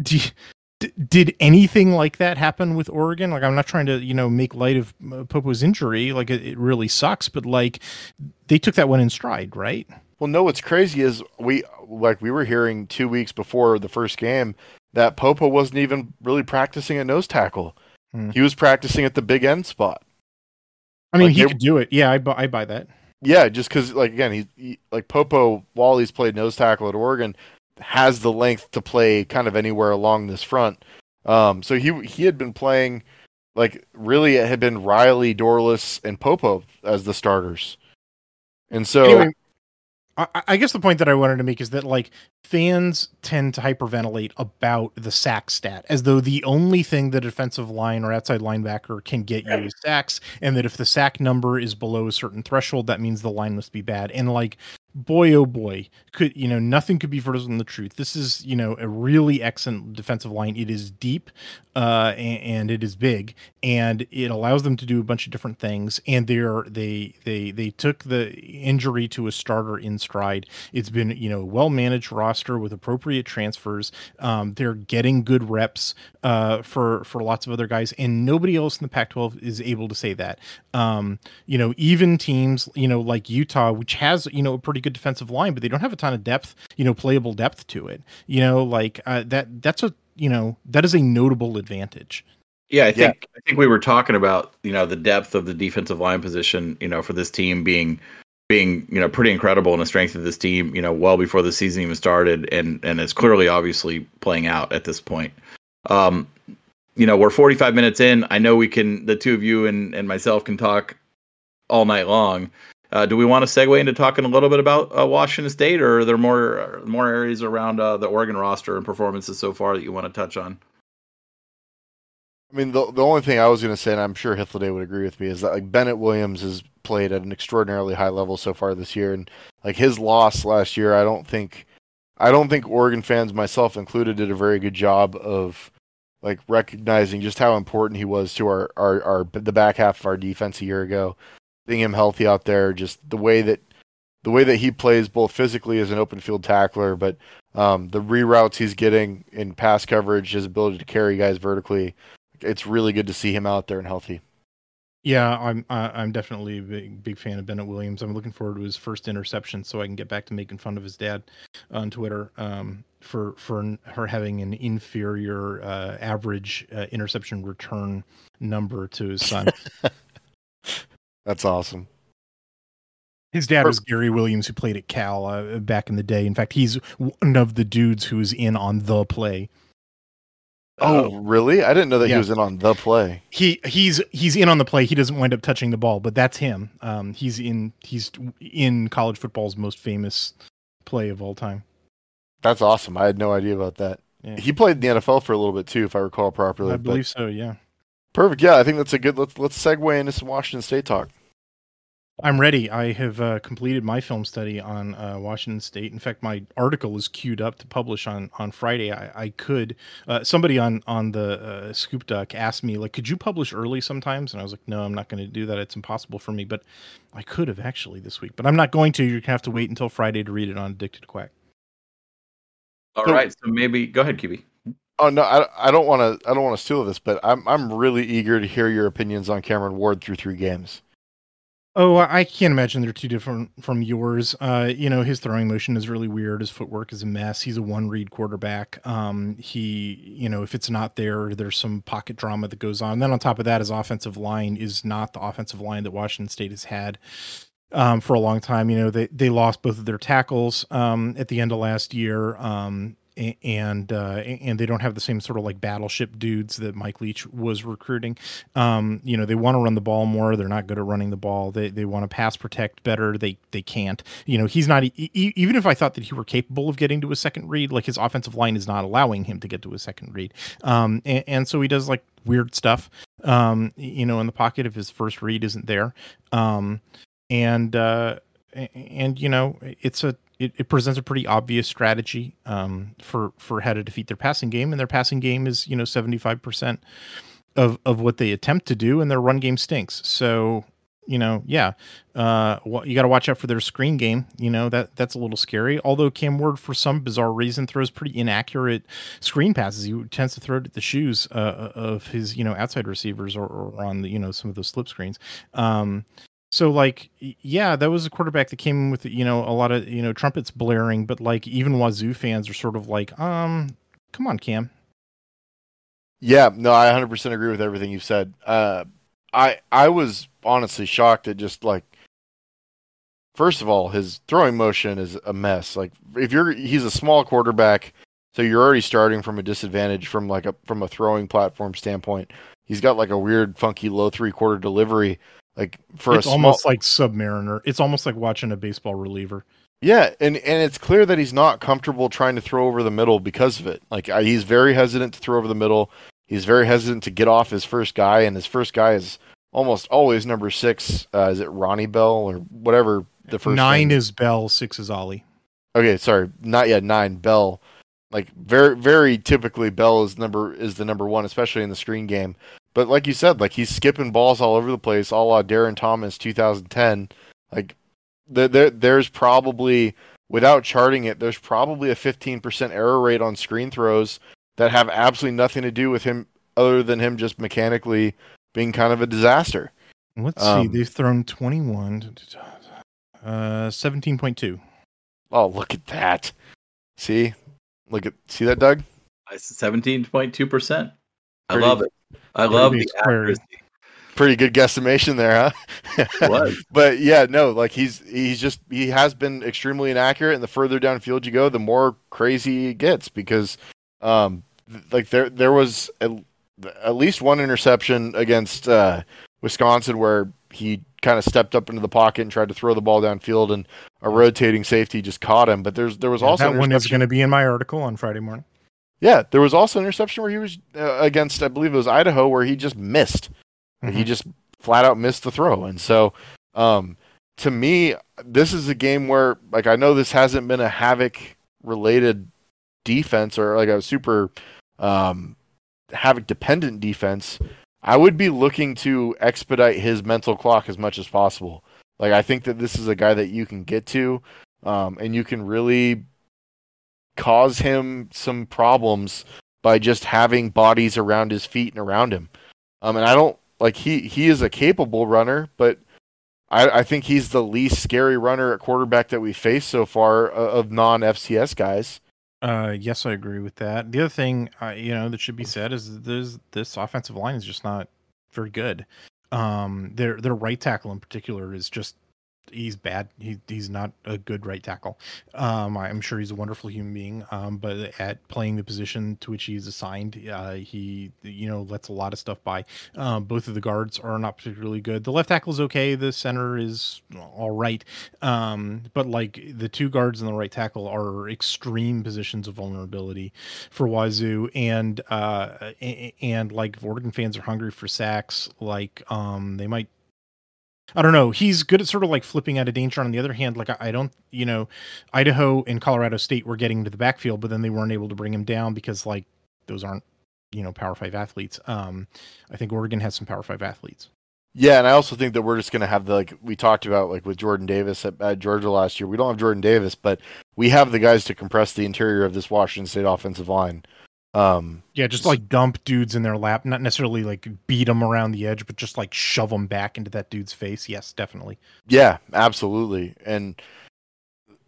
Do you, did anything like that happen with Oregon? Like, I'm not trying to, you know, make light of uh, Popo's injury. Like, it, it, really sucks, but like, they took that one in stride, right? Well, no. What's crazy is we like we were hearing two weeks before the first game that Popo wasn't even really practicing at nose tackle. Hmm. He was practicing at the big end spot. I mean, like, he could do it. Yeah, I, bu- I buy that. Yeah, just because, like, again, he, he like Popo while he's played nose tackle at Oregon has the length to play kind of anywhere along this front. Um, so he he had been playing like really it had been Riley, Dorlus, and Popo as the starters, and so anyway, I, I, guess the point that I wanted to make is that like fans tend to hyperventilate about the sack stat as though the only thing the defensive line or outside linebacker can get you is sacks, and that if the sack number is below a certain threshold, that means the line must be bad. And like boy oh boy could you know nothing could be further from the truth. This is you know a really excellent defensive line. It is deep uh and, and, it is big and it allows them to do a bunch of different things and they're they they they took the injury to a starter in stride. It's been you know well managed roster with appropriate transfers. Um they're getting good reps uh for for lots of other guys and nobody else in the pac 12 is able to say that. Um you know even teams you know like utah which has you know a pretty good defensive line, but they don't have a ton of depth, you know, playable depth to it. You know, like uh, that. That's a you know that is a notable advantage. Yeah, I think yeah. I think we were talking about you know the depth of the defensive line position. You know, for this team being being you know pretty incredible and the strength of this team. You know, well before the season even started, and and it's clearly obviously playing out at this point. Um, you know, we're 45 minutes in. I know we can, the two of you and, and myself can talk all night long. Uh, do we want to segue into talking a little bit about uh, Washington State, or are there more more areas around uh, the Oregon roster and performances so far that you want to touch on? I mean, the the only thing I was going to say, and I'm sure Hythloday would agree with me, is that like Bennett Williams has played at an extraordinarily high level so far this year, and like his loss last year, I don't think, I don't think Oregon fans, myself included, did a very good job of like recognizing just how important he was to our our, our the back half of our defense a year ago seeing him healthy out there, just the way that the way that he plays both physically as an open field tackler, but um, the reroutes he's getting in pass coverage, his ability to carry guys vertically, it's really good to see him out there and healthy. Yeah, I'm I'm definitely a big big fan of Bennett Williams. I'm looking forward to his first interception, so I can get back to making fun of his dad on Twitter um, for for her having an inferior uh, average uh, interception return number to his son. That's awesome. His dad was Gary Williams, who played at Cal uh, back in the day. In fact, he's one of the dudes who was in on the play. Oh, really? I didn't know that yeah. he was in on the play. He he's he's in on the play. He doesn't wind up touching the ball, but that's him. Um, he's in he's in college football's most famous play of all time. That's awesome. I had no idea about that. Yeah. He played in the NFL for a little bit too, if I recall properly. I believe so. Yeah. Perfect. Yeah, I think that's a good. Let's let's segue into some Washington State talk. I'm ready. I have uh, completed my film study on uh, Washington State. In fact, my article is queued up to publish on on Friday. I, I could. Uh, somebody on on the uh, Scoop Duck asked me like, could you publish early sometimes? And I was like, no, I'm not going to do that. It's impossible for me. But I could have actually this week, but I'm not going to. You're gonna have to wait until Friday to read it on Addicted Quack. All so, right. So maybe go ahead, QB. Oh no, I, I don't want to I don't want to steal this, but I'm I'm really eager to hear your opinions on Cameron Ward through three games. Oh, I can't imagine they're too different from yours. Uh, you know, his throwing motion is really weird. His footwork is a mess. He's a one read quarterback. Um, he, you know, if it's not there, there's some pocket drama that goes on. And then on top of that, his offensive line is not the offensive line that Washington State has had um, for a long time. You know, they they lost both of their tackles um, at the end of last year. Um, and uh, and they don't have the same sort of like battleship dudes that Mike Leach was recruiting. Um, you know, they want to run the ball more. They're not good at running the ball. They they want to pass protect better. They they can't. You know, he's not even if I thought that he were capable of getting to a second read, like his offensive line is not allowing him to get to a second read. Um, and, and so he does like weird stuff. Um, you know, in the pocket if his first read isn't there. Um, and uh, and you know, it's a it, it presents a pretty obvious strategy um, for for how to defeat their passing game, and their passing game is you know seventy five percent of of what they attempt to do, and their run game stinks. So you know, yeah, uh, well, you got to watch out for their screen game. You know that that's a little scary. Although Cam Ward, for some bizarre reason, throws pretty inaccurate screen passes. He tends to throw it at the shoes uh, of his you know outside receivers or, or on the you know some of those slip screens. Um, so like yeah, that was a quarterback that came with you know a lot of you know trumpets blaring, but like even Wazoo fans are sort of like, um, come on, Cam. Yeah, no, I 100% agree with everything you said. Uh, I I was honestly shocked at just like first of all, his throwing motion is a mess. Like if you're he's a small quarterback, so you're already starting from a disadvantage from like a from a throwing platform standpoint. He's got like a weird funky low three quarter delivery. Like for it's a almost like Submariner. It's almost like watching a baseball reliever. Yeah, and and it's clear that he's not comfortable trying to throw over the middle because of it. Like he's very hesitant to throw over the middle. He's very hesitant to get off his first guy, and his first guy is almost always number six. Uh, is it Ronnie Bell or whatever the first nine name- is Bell, six is Ollie. Okay, sorry, not yet nine. Bell, like very very typically Bell is number is the number one, especially in the screen game. But like you said, like he's skipping balls all over the place, a la Darron Thomas 2010. Like there, there there's probably without charting it, there's probably a 15% error rate on screen throws that have absolutely nothing to do with him other than him just mechanically being kind of a disaster. Let's um, see. They've thrown 21 uh 17.2. Oh, look at that. See? Look at see that, Doug? 17.2%. Pretty, I love it. I love the accuracy. Pretty good guesstimation there, huh? but yeah, no, like he's he's just he has been extremely inaccurate, and the further downfield you go, the more crazy he gets because, um, like there there was a, at least one interception against uh, Wisconsin where he kind of stepped up into the pocket and tried to throw the ball downfield, and a rotating safety just caught him. But there's there was yeah, also that one is going to be in my article on Friday morning yeah, there was also an interception where he was uh, against I believe it was Idaho where he just missed. He Mhm. just flat out missed the throw. And so, um, to me, this is a game where, like, I know this hasn't been a havoc related defense or like a super um, havoc dependent defense. I would be looking to expedite his mental clock as much as possible. Like, I think that this is a guy that you can get to, um, and you can really cause him some problems by just having bodies around his feet and around him. Um, and I don't like he he is a capable runner, but I, I think he's the least scary runner at quarterback that we faced so far uh, of non FCS guys. Uh, yes, I agree with that. The other thing, uh, you know, that should be said is there's this offensive line is just not very good. Um, their their right tackle in particular is just he's bad. He he's not a good right tackle. Um, I'm sure he's a wonderful human being. Um, but at playing the position to which he's assigned, uh, he you know lets a lot of stuff by. Um, both of the guards are not particularly good. The left tackle is okay. The center is all right. Um, but like the two guards and the right tackle are extreme positions of vulnerability for Wazoo, and uh, and like Oregon fans are hungry for sacks, like um, they might. I don't know. He's good at sort of like flipping out of danger. On the other hand, like I, don't, you know, Idaho and Colorado State were getting into the backfield, but then they weren't able to bring him down because like those aren't, you know, Power Five athletes. Um, I think Oregon has some Power Five athletes. Yeah, and I also think that we're just going to have the like we talked about like with Jordan Davis at, at Georgia last year. We don't have Jordan Davis, but we have the guys to compress the interior of this Washington State offensive line. Um, Yeah, just like dump dudes in their lap, not necessarily like beat them around the edge, but just like shove them back into that dude's face. Yes, definitely. Yeah, absolutely. And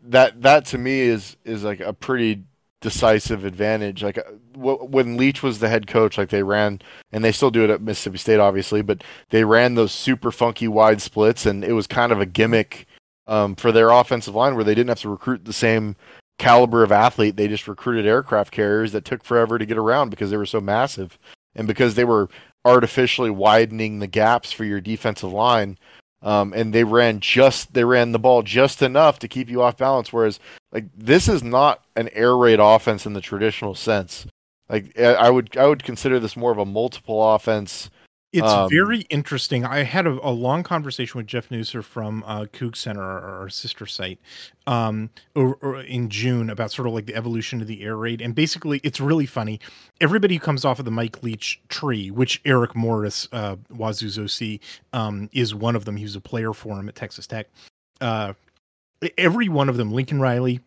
that that to me is is like a pretty decisive advantage. Like uh, w- when Leach was the head coach, like they ran and they still do it at Mississippi State obviously, but they ran those super funky wide splits and it was kind of a gimmick um, for their offensive line where they didn't have to recruit the same caliber of athlete. They just recruited aircraft carriers that took forever to get around because they were so massive and because they were artificially widening the gaps for your defensive line. Um, and they ran just they ran the ball just enough to keep you off balance. Whereas like this is not an air raid offense in the traditional sense. Like I would I would consider this more of a multiple offense It's Um, very interesting. I had a, a long conversation with Jeff Nusser from uh, CougCenter, our, our sister site, um, or, or in June about sort of like the evolution of the air raid. And basically, it's really funny. Everybody who comes off of the Mike Leach tree, which Eric Morris, uh, Wazoo's OC, um, is one of them. He was a player for him at Texas Tech. Uh, every one of them, Lincoln Riley,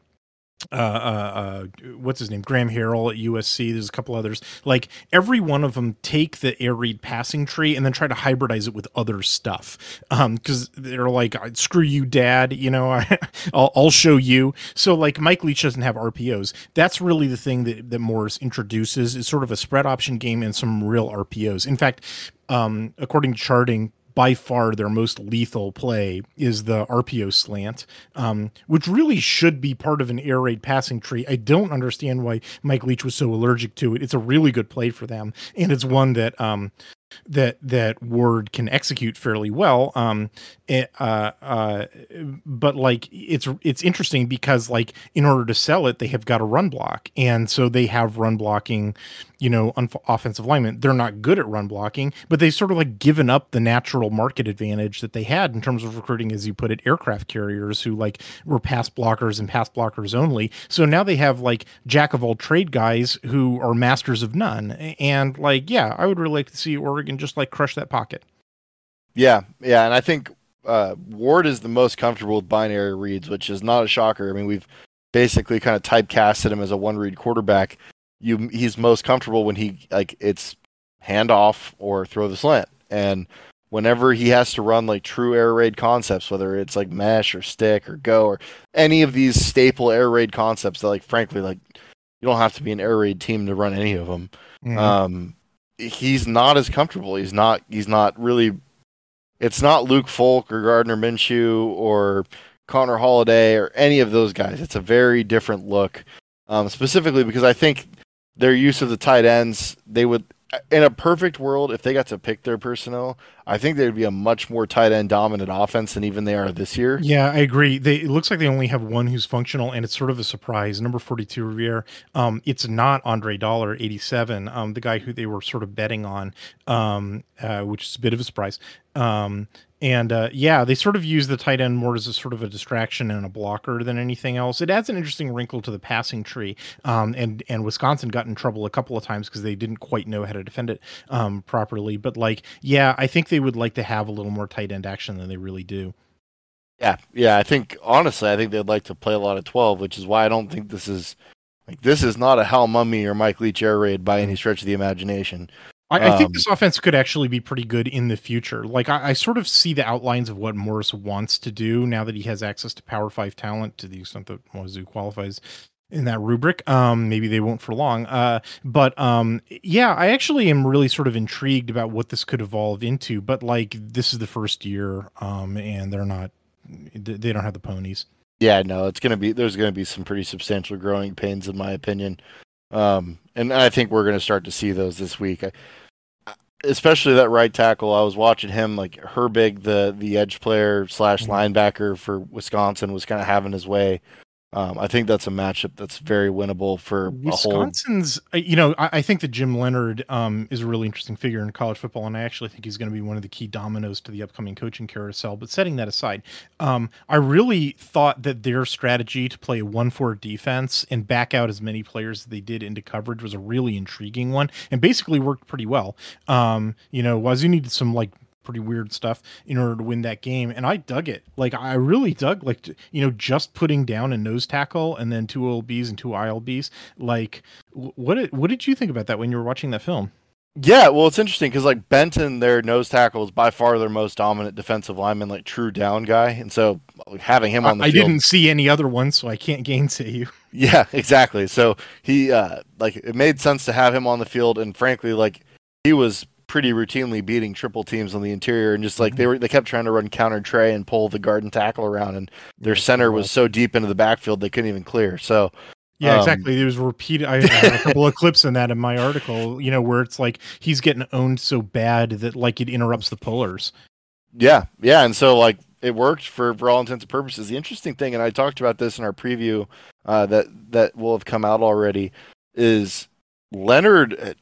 uh, uh, uh, what's his name? Graham Harrell at USC. There's a couple others. Like every one of them take the air raid passing tree and then try to hybridize it with other stuff. Um, because they're like, screw you, dad. You know, I, I'll, I'll show you. So like Mike Leach doesn't have RPOs. That's really the thing that that Morris introduces. Is sort of a spread option game and some real RPOs. In fact, um, according to charting, by far their most lethal play is the RPO slant, um, which really should be part of an air raid passing tree. I don't understand why Mike Leach was so allergic to it. It's a really good play for them, and it's one that um, that that Ward can execute fairly well. Um, it, uh, uh, but like it's it's interesting because like in order to sell it, they have got a run block, and so they have run blocking, you know, un- offensive linemen. They're not good at run blocking, but they sort of like given up the natural market advantage that they had in terms of recruiting, as you put it, aircraft carriers who like were pass blockers and pass blockers only. So now they have like jack of all trade guys who are masters of none, and like yeah, I would really like to see Oregon just like crush that pocket. Yeah, yeah, and I think uh, Ward is the most comfortable with binary reads, which is not a shocker. I mean, we've basically kind of typecasted him as a one read quarterback. You, he's most comfortable when he like it's handoff or throw the slant, and whenever he has to run like true air raid concepts, whether it's like mesh or stick or go or any of these staple air raid concepts that like frankly like you don't have to be an air raid team to run any of them. Mm-hmm. Um, he's not as comfortable. He's not. He's not really. It's not Luke Falk or Gardner Minshew or Connor Halliday or any of those guys. It's a very different look, um, specifically because I think their use of the tight ends. They would, in a perfect world, if they got to pick their personnel, I think they would be a much more tight end dominant offense than even they are this year. Yeah, I agree. They it looks like they only have one who's functional, and it's sort of a surprise. Number forty-two, Riviere. Um, it's not Andre Dollar, eighty-seven. Um, the guy who they were sort of betting on, um, uh, which is a bit of a surprise. Um, and uh, yeah, they sort of use the tight end more as a sort of a distraction and a blocker than anything else. It adds an interesting wrinkle to the passing tree. Um, and and Wisconsin got in trouble a couple of times because they didn't quite know how to defend it um, properly. But like, yeah, I think they would like to have a little more tight end action than they really do. Yeah, yeah. I think honestly, I think they'd like to play a lot of twelve, which is why I don't think this is like this is not a Hal Mumme or Mike Leach air raid by any stretch of the imagination. I, I think Um, this offense could actually be pretty good in the future. Like I, I sort of see the outlines of what Morris wants to do now that he has access to Power Five talent to the extent that Wazoo qualifies in that rubric. Um, maybe they won't for long. Uh, but um, yeah, I actually am really sort of intrigued about what this could evolve into. But like, this is the first year, um, and they're not. They they don't have the ponies. Yeah, no, it's gonna be there's gonna be some pretty substantial growing pains in my opinion, um, and I think we're gonna start to see those this week. I, especially that right tackle. I was watching him like Herbig, the the edge player slash Mhm. linebacker for Wisconsin, was kind of having his way. Um, I think that's a matchup that's very winnable for whole. Wisconsin's, uh, you know, I, I think that Jim Leonhard um, is a really interesting figure in college football, and I actually think he's going to be one of the key dominoes to the upcoming coaching carousel. But setting that aside, um, I really thought that their strategy to play a one-four defense and back out as many players as they did into coverage was a really intriguing one, and basically worked pretty well. Um, you know, Wazoo needed some like pretty weird stuff in order to win that game and i dug it like i really dug like you know just putting down a nose tackle and then two olbs and two ilbs like what did, what did you think about that when you were watching that film Yeah, well, it's interesting because like Benton, their nose tackle is by far their most dominant defensive lineman, like true down guy, and so having him on the field. i field, didn't see any other ones so i can't gainsay you Yeah, exactly. So he uh like it made sense to have him on the field and frankly like he was pretty routinely beating triple teams on the interior and just like they were they kept trying to run counter tray and pull the guard and tackle around and their center was so deep into the backfield they couldn't even clear. So Yeah, Um, exactly. There was repeated. I, I had a couple of clips in that in my article. You know, where it's like he's getting owned so bad that like it interrupts the pullers. Yeah, yeah, and so like it worked for for all intents and purposes. The interesting thing, and I talked about this in our preview uh, that that will have come out already, is Leonhard uh,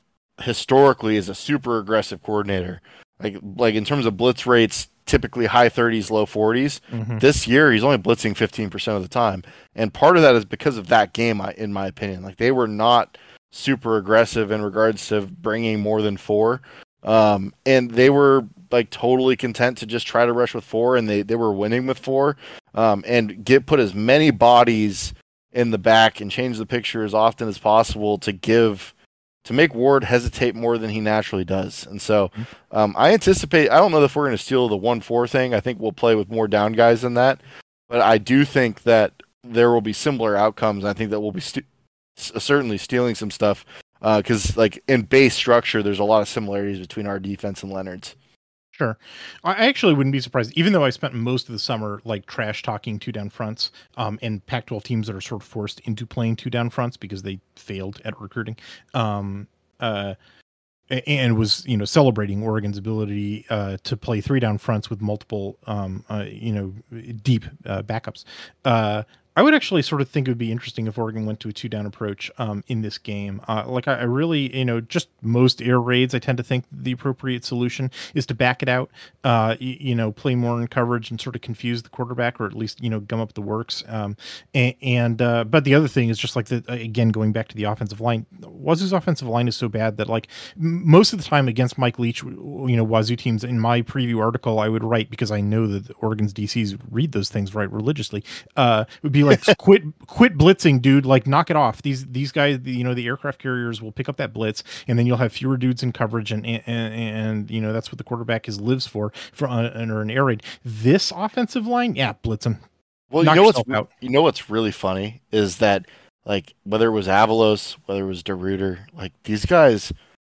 historically is a super aggressive coordinator. like like in terms of blitz rates, typically high 30s, low 40s. Mhm. This year, he's only blitzing 15% of the time, and part of that is because of that game, I- in my opinion. Like they were not super aggressive in regards to bringing more than four, um, and they were like totally content to just try to rush with four, and they they were winning with four, um, and get put as many bodies in the back and change the picture as often as possible to give to make Ward hesitate more than he naturally does. And so mm-hmm. um, I anticipate, I don't know if we're going to steal the 1 4 thing. I think we'll play with more down guys than that. But I do think that there will be similar outcomes. I think that we'll be st- uh, certainly stealing some stuff uh, because, like, in base structure, there's a lot of similarities between our defense and Leonhard's. Sure. I actually wouldn't be surprised, even though I spent most of the summer like trash talking two down fronts, um, and Pac 12 teams that are sort of forced into playing two down fronts because they failed at recruiting. Um, uh, and was you know celebrating Oregon's ability uh, to play three down fronts with multiple um, uh, you know deep uh, backups. I would actually sort of think it would be interesting if Oregon went to a two down approach um, in this game. Uh, like I, I really, you know, just most air raids, I tend to think the appropriate solution is to back it out. Uh, you, you know, play more in coverage and sort of confuse the quarterback, or at least you know gum up the works. Um, and, and uh, but the other thing is just like the again going back to the offensive line. Wazoo's offensive line is so bad that like most of the time against Mike Leach, you know, Wazoo teams in my preview article I would write because I know that Oregon's DCs read those things right religiously. Uh, would be like quit quit blitzing, dude. Like knock it off. These these guys, you know, the aircraft carriers will pick up that blitz, and then you'll have fewer dudes in coverage, and and, and you know that's what the quarterback is lives for for uh, or an air raid. This offensive line, yeah, blitz them. Well, Knock you know what's out. you know what's really funny is that like whether it was Avalos, whether it was DeRuyter, like these guys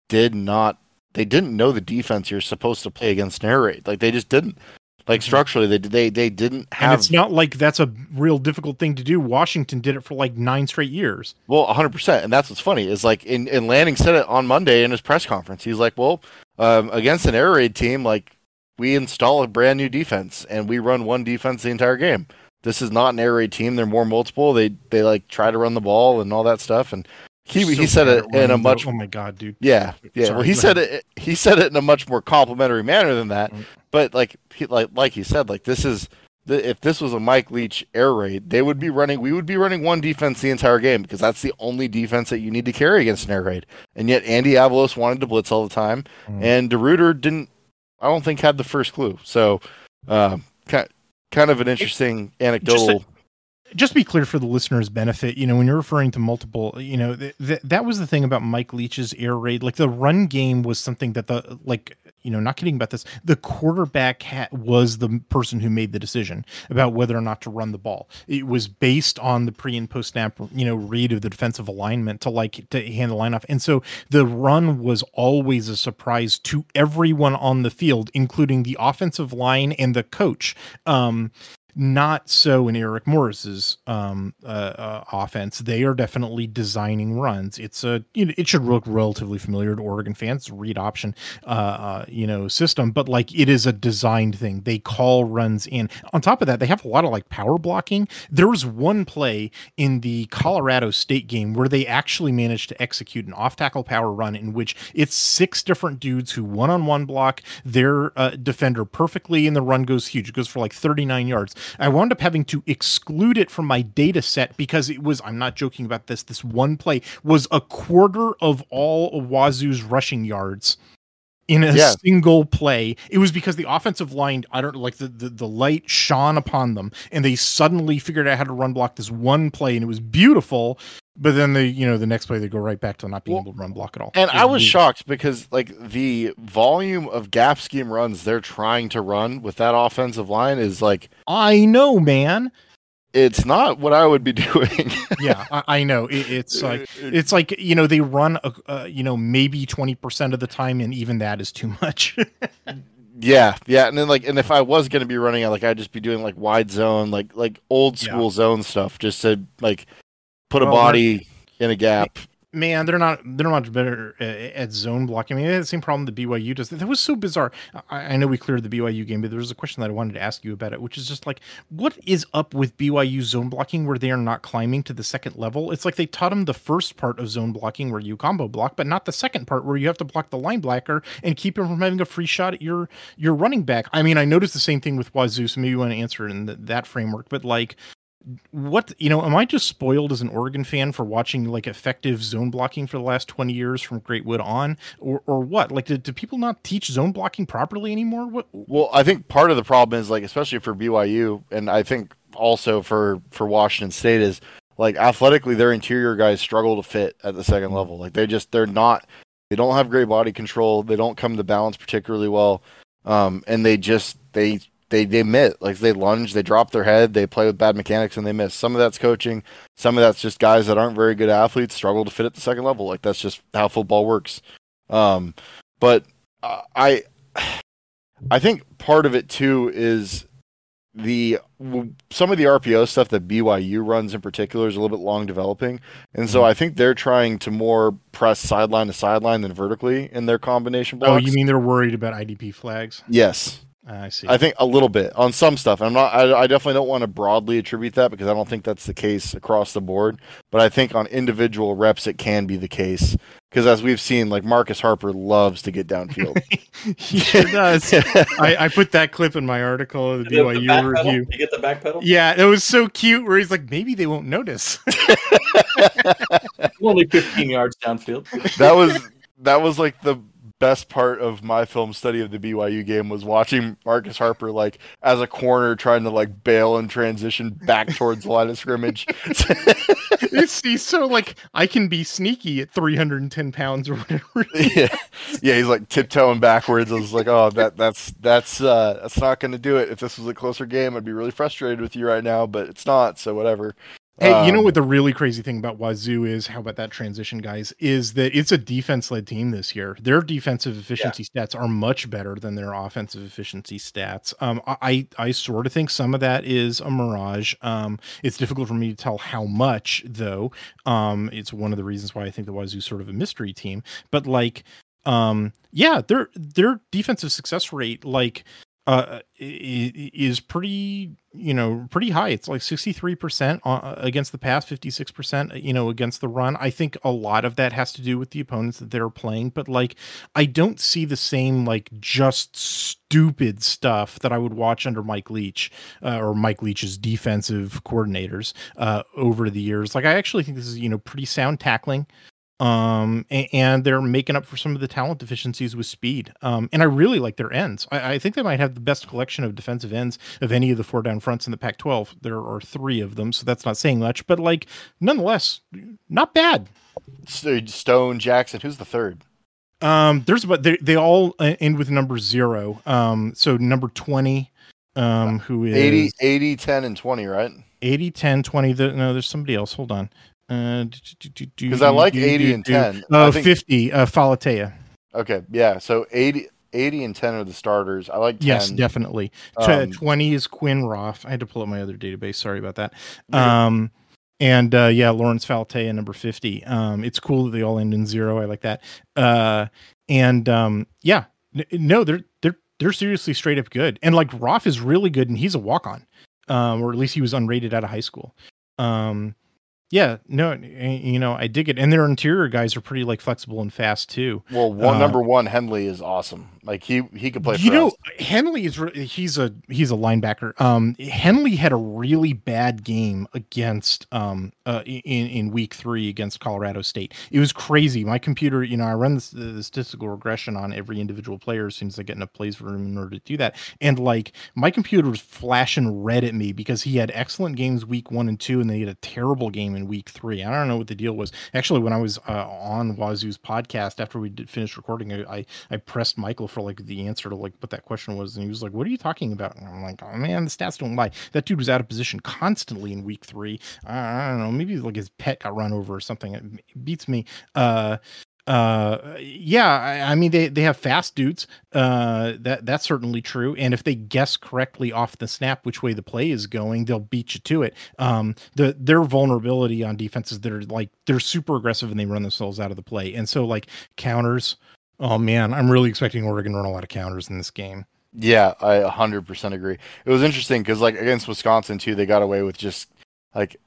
did not they didn't know the defense you're supposed to play against an air raid. Like they just didn't. Like Mhm. structurally, they they they didn't have. And it's not like that's a real difficult thing to do. Washington did it for like nine straight years. Well, 100%. And that's what's funny is like, in, in Lanning said it on Monday in his press conference. He's like, well, um, against an air raid team, like, we install a brand new defense and we run one defense the entire game. This is not an air raid team. They're more multiple. They, they like try to run the ball and all that stuff. And he, So he said it in a much, though. Oh my god, dude. yeah, yeah. Sorry, well, he go said it, he said it in a much more complimentary manner than that. Mm. But like, he, like, like he said, like, this is, the, if this was a Mike Leach air raid, they would be running. We would be running one defense the entire game because that's the only defense that you need to carry against an air raid. And yet Andy Avalos wanted to blitz all the time, Mm. and DeRuyter didn't. I don't think had the first clue. So, uh, kind kind of an interesting anecdotal. Just to be clear for the listeners' benefit, you know, when you're referring to multiple, you know, th- th- that was the thing about Mike Leach's air raid. Like the run game was something that the like, you know, not kidding about this. The quarterback ha- was the person who made the decision about whether or not to run the ball. It was based on the pre and post snap, you know, read of the defensive alignment to like to hand the line off. And so the run was always a surprise to everyone on the field, including the offensive line and the coach. Um, not so in Eric Morris's um, uh, uh, offense. They are definitely designing runs. It's a you know, it should look relatively familiar to Oregon fans. Read option, uh, uh, you know, system, but like it is a designed thing. They call runs in. On top of that, they have a lot of like power blocking. There was one play in the Colorado State game where they actually managed to execute an off tackle power run in which it's six different dudes who one on one block their uh, defender perfectly, and the run goes huge. It goes for like 39 yards. I wound up having to exclude it from my data set because it was, I'm not joking about this, this one play was a quarter of all Wazoo's rushing yards in a Yeah. single play. It was because the offensive line, I don't like the, the the light shone upon them and they suddenly figured out how to run block this one play and it was beautiful. But then they, you know, the next play they go right back to not being Well, able to run block at all. And I was shocked because like the volume of gap scheme runs they're trying to run with that offensive line is like I know, man. it's not what I would be doing. Yeah, I, I know. It, it's like it's like you know they run a, uh, you know maybe 20% of the time and even that is too much yeah, yeah, and then like and if I was gonna be running it, like I'd just be doing like wide zone, like like old Yeah. school zone stuff, just to like put a body in a gap. man, they're not they're not much better at zone blocking. I mean, they had the same problem that BYU does. That was so bizarre. I, I, know we cleared the BYU game, but there was a question that I wanted to ask you about it, which is just like, what is up with BYU zone blocking where they are not climbing to the second level? It's like they taught them the first part of zone blocking where you combo block, but not the second part where you have to block the linebacker and keep him from having a free shot at your your running back. I mean, I noticed the same thing with Wazoo, so maybe you want to answer it in the, that framework, but like what you know am i just spoiled as an oregon fan for watching like effective zone blocking for the last 20 years from Greatwood on? Or or what? Like do, do people not teach zone blocking properly anymore? What well i think part of the problem is like especially for byu and i think also for for washington state is like athletically their interior guys struggle to fit at the second level. Like they just they're not they don't have great body control. They don't come to balance particularly well. Um and they just they they they miss like they lunge, they drop their head, they play with bad mechanics, and they miss. Some of that's coaching, some of that's just guys that aren't very good athletes struggle to fit at the second level. Like that's just how football works. Um, but I I think part of it too is the some of the RPO stuff that BYU runs in particular is a little bit long developing, and so mm-hmm. I think they're trying to more press sideline to sideline than vertically in their combination blocks. Oh, you mean they're worried about IDP flags? Yes, Ah, I see. I think a little bit on some stuff. I'm not. I, I, definitely don't want to broadly attribute that because I don't think that's the case across the board. But I think on individual reps, it can be the case because as we've seen, like Marcus Harper loves to get downfield. he sure does. I, I, put that clip in my article, the BYU the review. You get the back pedal. Yeah, it was so cute. Where he's like, maybe they won't notice. Only 15 yards downfield. That was that was like the best part of my film study of the BYU game was watching Marcus Harper like as a corner trying to like bail and transition back towards the line of scrimmage. it's, he's so like I can be sneaky at 310 pounds or whatever. yeah, yeah, he's like tiptoeing backwards. I was like, oh, that that's that's uh that's not going to do it. If this was a closer game, I'd be really frustrated with you right now, but it's not. So whatever. Hey, um, you know um, what the really crazy thing about Wazoo is? How about that transition, guys? Is that it's a defense led team this year. Their defensive efficiency yeah. stats are much better than their offensive efficiency stats. Um, I I sort of think some of that is a mirage. Um, it's difficult for me to tell how much though. Um, it's one of the reasons why I think the Wazoo sort of a mystery team. But like, um, yeah, their their defensive success rate, like uh, is pretty, you know, pretty high. It's like 63% uh, against the pass, 56%, you know, against the run. I think a lot of that has to do with the opponents that they're playing, but like, I don't see the same, like, just stupid stuff that I would watch under Mike Leach uh, or Mike Leach's defensive coordinators uh, over the years. Like, I actually think this is, you know, pretty sound tackling um and, and, they're making up for some of the talent deficiencies with speed. Um and i really like their ends. I, I, think they might have the best collection of defensive ends of any of the four down fronts in the pac 12 there are three of them so that's not saying much but like nonetheless not bad. Stone jackson who's the third? Um there's about they, they all end with number zero. Um so number 20 um who is 80 80 10 and 20 right? 80 10 20 the, no there's somebody else. Hold on because uh, I like 80 and 10. Oh, think... 50, uh, Falatea. Okay, yeah. So 80, 80 and 10 are the starters. I like 10. Yes, definitely. Um, 20 is Quinn Roth. I had to pull up my other database. Sorry about that. Um, and uh, yeah, Lawrence Falatea, number 50. Um, it's cool that they all end in zero. I like that. Uh, and um, yeah, no, they're, they're, they're seriously straight up good. And like Roth is really good and he's a walk on, um, or at least he was unrated out of high school. Um, yeah, no, you know, I dig it, and their interior guys are pretty like flexible and fast too. Well, one uh, number one Henley is awesome. Like he he could play. you know, us. Henley is he's a he's a linebacker. Um, Henley had a really bad game against um uh in in week three against Colorado State. It was crazy. My computer, you know, I run this, the statistical regression on every individual player as soon as I get enough plays for him in order to do that. And like my computer was flashing red at me because he had excellent games week one and two, and then he had a terrible game in week three. I don't know what the deal was. Actually, when I was uh, on Wazoo's podcast after we did finish recording, I, I, I pressed Michael for like the answer to like what that question was, and he was like, "What are you talking about?" And I'm like, "Oh man, the stats don't lie. That dude was out of position constantly in week three. I don't know, maybe like his pet got run over or something. It beats me." Uh, uh, yeah, I, I, mean they they have fast dudes. Uh, that that's certainly true. And if they guess correctly off the snap which way the play is going, they'll beat you to it. Um, the their vulnerability on defenses that are like they're super aggressive and they run themselves out of the play. And so like counters. Oh man, I'm really expecting Oregon to run a lot of counters in this game. Yeah, I 100% agree. It was interesting because like against Wisconsin too, they got away with just like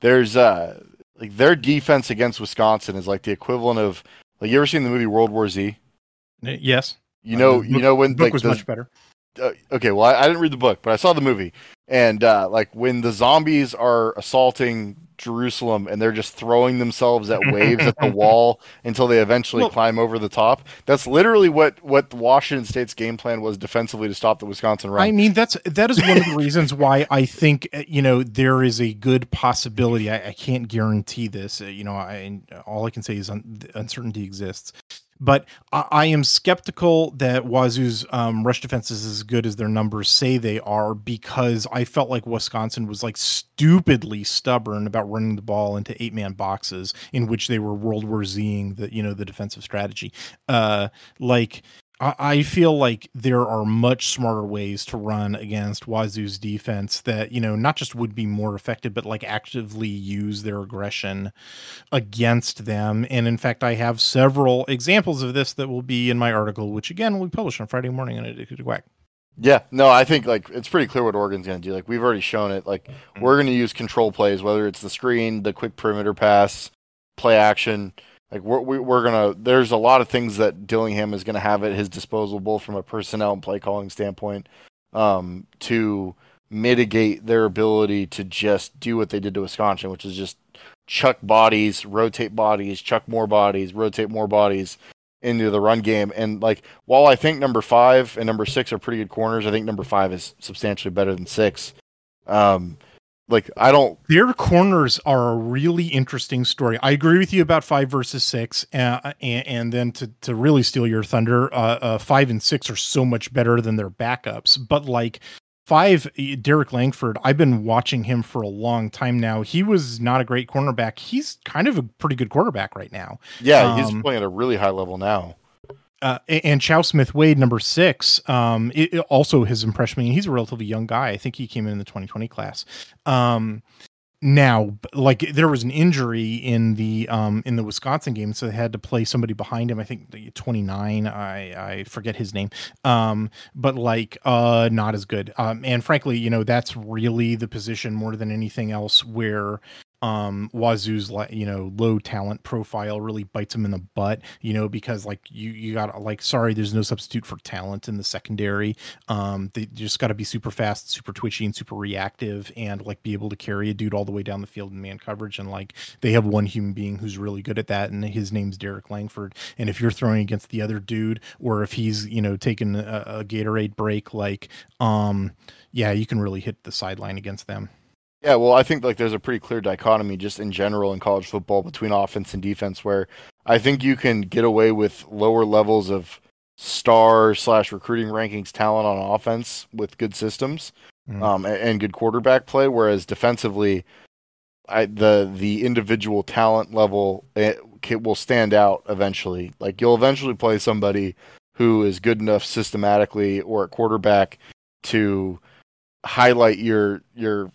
there's uh like their defense against Wisconsin is like the equivalent of like you ever seen the movie World War Z? Yes. You know, uh, you know when like, was the, much better. Uh, okay, well, I, I, didn't read the book, but I saw the movie, and uh, like when the zombies are assaulting Jerusalem and they're just throwing themselves at waves at the wall until they eventually well, climb over the top. That's literally what what Washington State's game plan was defensively to stop the Wisconsin run. I mean, that's that is one of the reasons why I think uh, you know there is a good possibility. I, I can't guarantee this. Uh, you know, I all I can say is un- uncertainty exists but I, I, am skeptical that Wazoo's um, rush defense is as good as their numbers say they are because I felt like Wisconsin was like stupidly stubborn about running the ball into eight man boxes in which they were World War Zing the you know the defensive strategy. Uh, like I feel like there are much smarter ways to run against Wazoo's defense that, you know, not just would be more effective, but like actively use their aggression against them. And in fact, I have several examples of this that will be in my article, which again will be published on Friday morning on Addicted to Quack. Yeah, no, I think like it's pretty clear what Oregon's going to do. Like we've already shown it. Like mm-hmm. we're going to use control plays, whether it's the screen, the quick perimeter pass, play action like we're we're gonna. There's a lot of things that Dillingham is gonna have at his disposal, both from a personnel and play calling standpoint, um, to mitigate their ability to just do what they did to Wisconsin, which is just chuck bodies, rotate bodies, chuck more bodies, rotate more bodies into the run game. And like, while I think number five and number six are pretty good corners, I think number five is substantially better than six. Um, like I don't. Their corners are a really interesting story. I agree with you about five versus six, uh, and, and then to to really steal your thunder, uh, uh, five and six are so much better than their backups. But like five, Derrick Langford, I've been watching him for a long time now. He was not a great cornerback. He's kind of a pretty good quarterback right now. Yeah, um, he's playing at a really high level now uh, and Chau Smith-Wade, number six, um, it, it also has impressed me. He's a relatively young guy. I think he came in, the 2020 class. Um, now, like there was an injury in the um, in the Wisconsin game, so they had to play somebody behind him. I think 29. I I forget his name. Um, but like uh, not as good. Um, and frankly, you know that's really the position more than anything else where um Wazoo's you know low talent profile really bites him in the butt you know because like you you got like sorry there's no substitute for talent in the secondary. Um they just got to be super fast super twitchy and super reactive and like be able to carry a dude all the way down the field in man coverage and like they have one human being who's really good at that and his name's Derrick Langford. And if you're throwing against the other dude or if he's you know taking a, a Gatorade break like um yeah you can really hit the sideline against them yeah, well, I think like there's a pretty clear dichotomy just in general in college football between offense and defense, where I think you can get away with lower levels of star slash recruiting rankings talent on offense with good systems mm. um, and, and, good quarterback play, whereas defensively, I, the the individual talent level it, it will stand out eventually. Like you'll eventually play somebody who is good enough systematically or at quarterback to highlight your your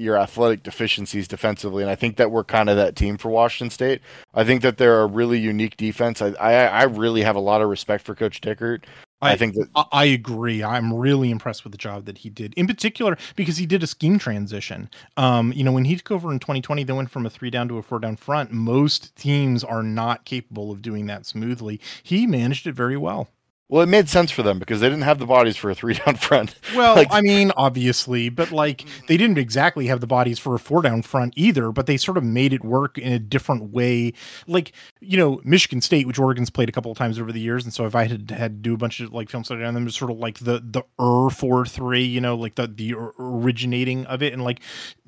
your athletic deficiencies defensively, and I think that we're kind of that team for Washington State. I think that they're a really unique defense. I I, I really have a lot of respect for Coach Dickert. I, I, think that I agree. I'm really impressed with the job that he did, in particular because he did a scheme transition. Um, you know, when he took over in 2020, they went from a three down to a four down front. Most teams are not capable of doing that smoothly. He managed it very well. Well, it made sense for them because they didn't have the bodies for a three down front. Well, like, I mean, obviously, but like they didn't exactly have the bodies for a four down front either, but they sort of made it work in a different way. Like, you know, Michigan State, which Oregon's played a couple of times over the years, and so if I had had to do a bunch of like film study on them, it's sort of like the the er four three, you know, like the the originating of it, and like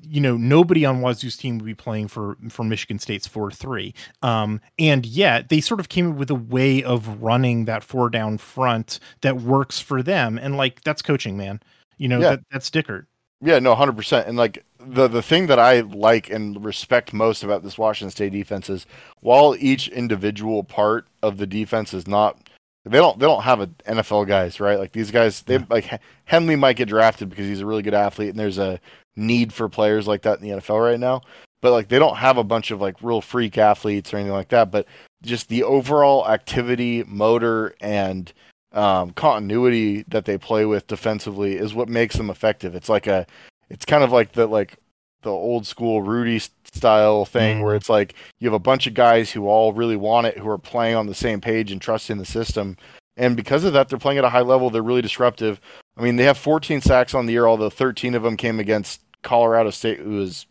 you know, nobody on Wazoo's team would be playing for for Michigan State's four three, um, and yet they sort of came up with a way of running that four down front that works for them. And like that's coaching, man. You know, yeah. that, that's Dickert. Yeah, no, hundred percent. And like the the thing that I like and respect most about this Washington State defense is while each individual part of the defense is not they don't they don't have a NFL guys, right? Like these guys they like Henley might get drafted because he's a really good athlete and there's a need for players like that in the NFL right now. But like they don't have a bunch of like real freak athletes or anything like that, but just the overall activity, motor and um, continuity that they play with defensively is what makes them effective. It's like a, it's kind of like the like the old school Rudy style thing where it's like you have a bunch of guys who all really want it, who are playing on the same page and trusting the system, and because of that, they're playing at a high level. They're really disruptive. I mean, they have 14 sacks on the year, although 13 of them came against Colorado State, who was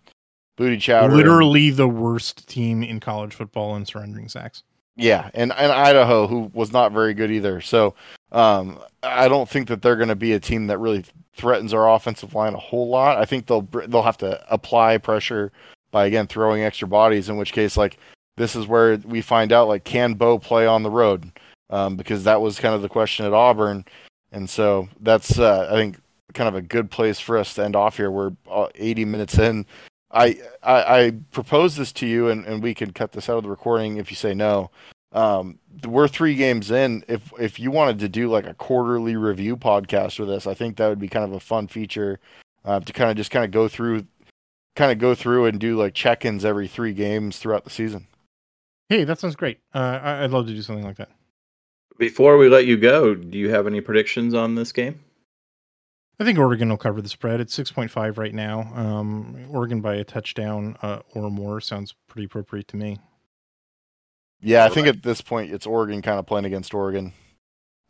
booty chowder. Literally the worst team in college football in surrendering sacks. Yeah, and and Idaho, who was not very good either. So um, I don't think that they're going to be a team that really threatens our offensive line a whole lot. I think they'll they'll have to apply pressure by again throwing extra bodies. In which case, like this is where we find out like can Bo play on the road? Um, because that was kind of the question at Auburn, and so that's uh, I think kind of a good place for us to end off here. We're uh, 80 minutes in. I, I I propose this to you, and, and we can cut this out of the recording if you say no. Um, we're three games in. If if you wanted to do like a quarterly review podcast for us, I think that would be kind of a fun feature uh, to kind of just kind of go through, kind of go through and do like check-ins every three games throughout the season. Hey, that sounds great. Uh, I'd love to do something like that. Before we let you go, do you have any predictions on this game? I think Oregon will cover the spread. It's six point five right now. Um, Oregon by a touchdown uh, or more sounds pretty appropriate to me. Yeah, I think at this point it's Oregon kind of playing against Oregon.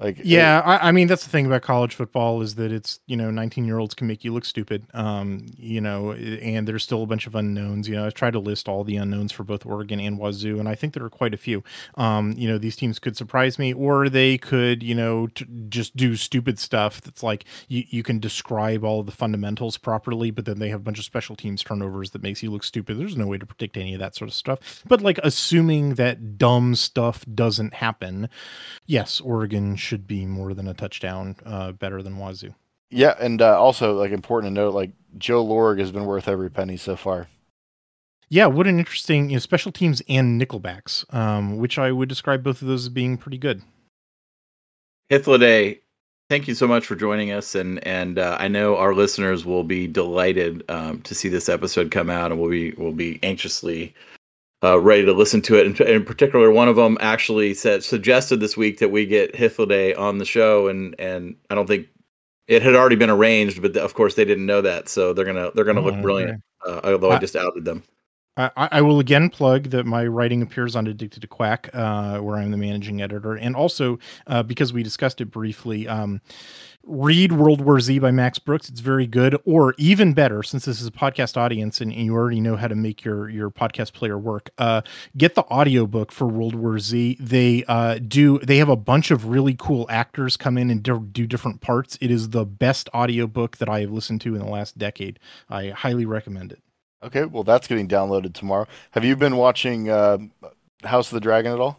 Like Yeah, I, I mean that's the thing about college football is that it's you know 19 year olds can make you look stupid. Um, you know, and there's still a bunch of unknowns. You know, I've tried to list all the unknowns for both Oregon and Wazoo, and I think there are quite a few. Um, you know, these teams could surprise me, or they could you know t- just do stupid stuff that's like you you can describe all the fundamentals properly, but then they have a bunch of special teams turnovers that makes you look stupid. There's no way to predict any of that sort of stuff. But like assuming that dumb stuff doesn't happen, yes, Oregon should be more than a touchdown uh, better than Wazoo. yeah, and uh, also like important to note, like Joe Lorig has been worth every penny so far. Yeah, what an interesting you know, special teams and nickelbacks, um, which I would describe both of those as being pretty good. Hythloday, thank you so much for joining us, and and uh, I know our listeners will be delighted um, to see this episode come out, and we'll be we'll be anxiously uh, ready to listen to it. In, in particular, one of them actually said suggested this week that we get Hythloday on the show, and and I don't think it had already been arranged, but of course they didn't know that, so they're gonna they're gonna Oh, look okay. brilliant. Uh, although I I- just outed them. I, I I will again plug that my writing appears on Addicted to Quack, uh, where I'm the managing editor, and also uh, because we discussed it briefly. Um, read World War Z by Max Brooks. It's very good, or even better, since this is a podcast audience and you already know how to make your your podcast player work. Uh, get the audiobook for World War Z. They uh, do. They have a bunch of really cool actors come in and do, do different parts. It is the best audiobook that I have listened to in the last decade. I highly recommend it. Okay, well that's getting downloaded tomorrow. Have you been watching uh, House of the Dragon at all?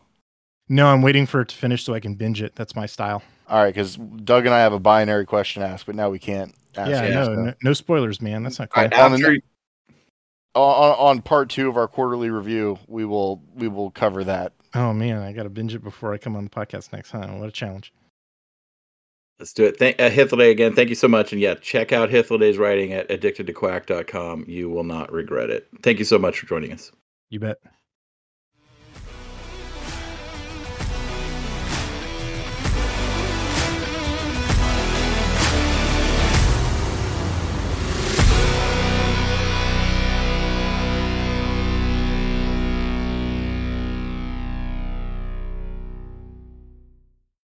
No, I'm waiting for it to finish so I can binge it. That's my style. All right, because Doug and I have a binary question to ask, but now we can't ask. yeah, it, no, so- no, no spoilers, man. That's not I, cool. On the on, on part two of our quarterly review, we will we will cover that. oh man, I got to binge it before I come on the podcast next. Huh? What a challenge. Let's do it. Thank uh, Hythloday again. Thank you so much. And yeah, check out Hythloday's writing at addictedtoquack.com. You will not regret it. Thank you so much for joining us. You bet.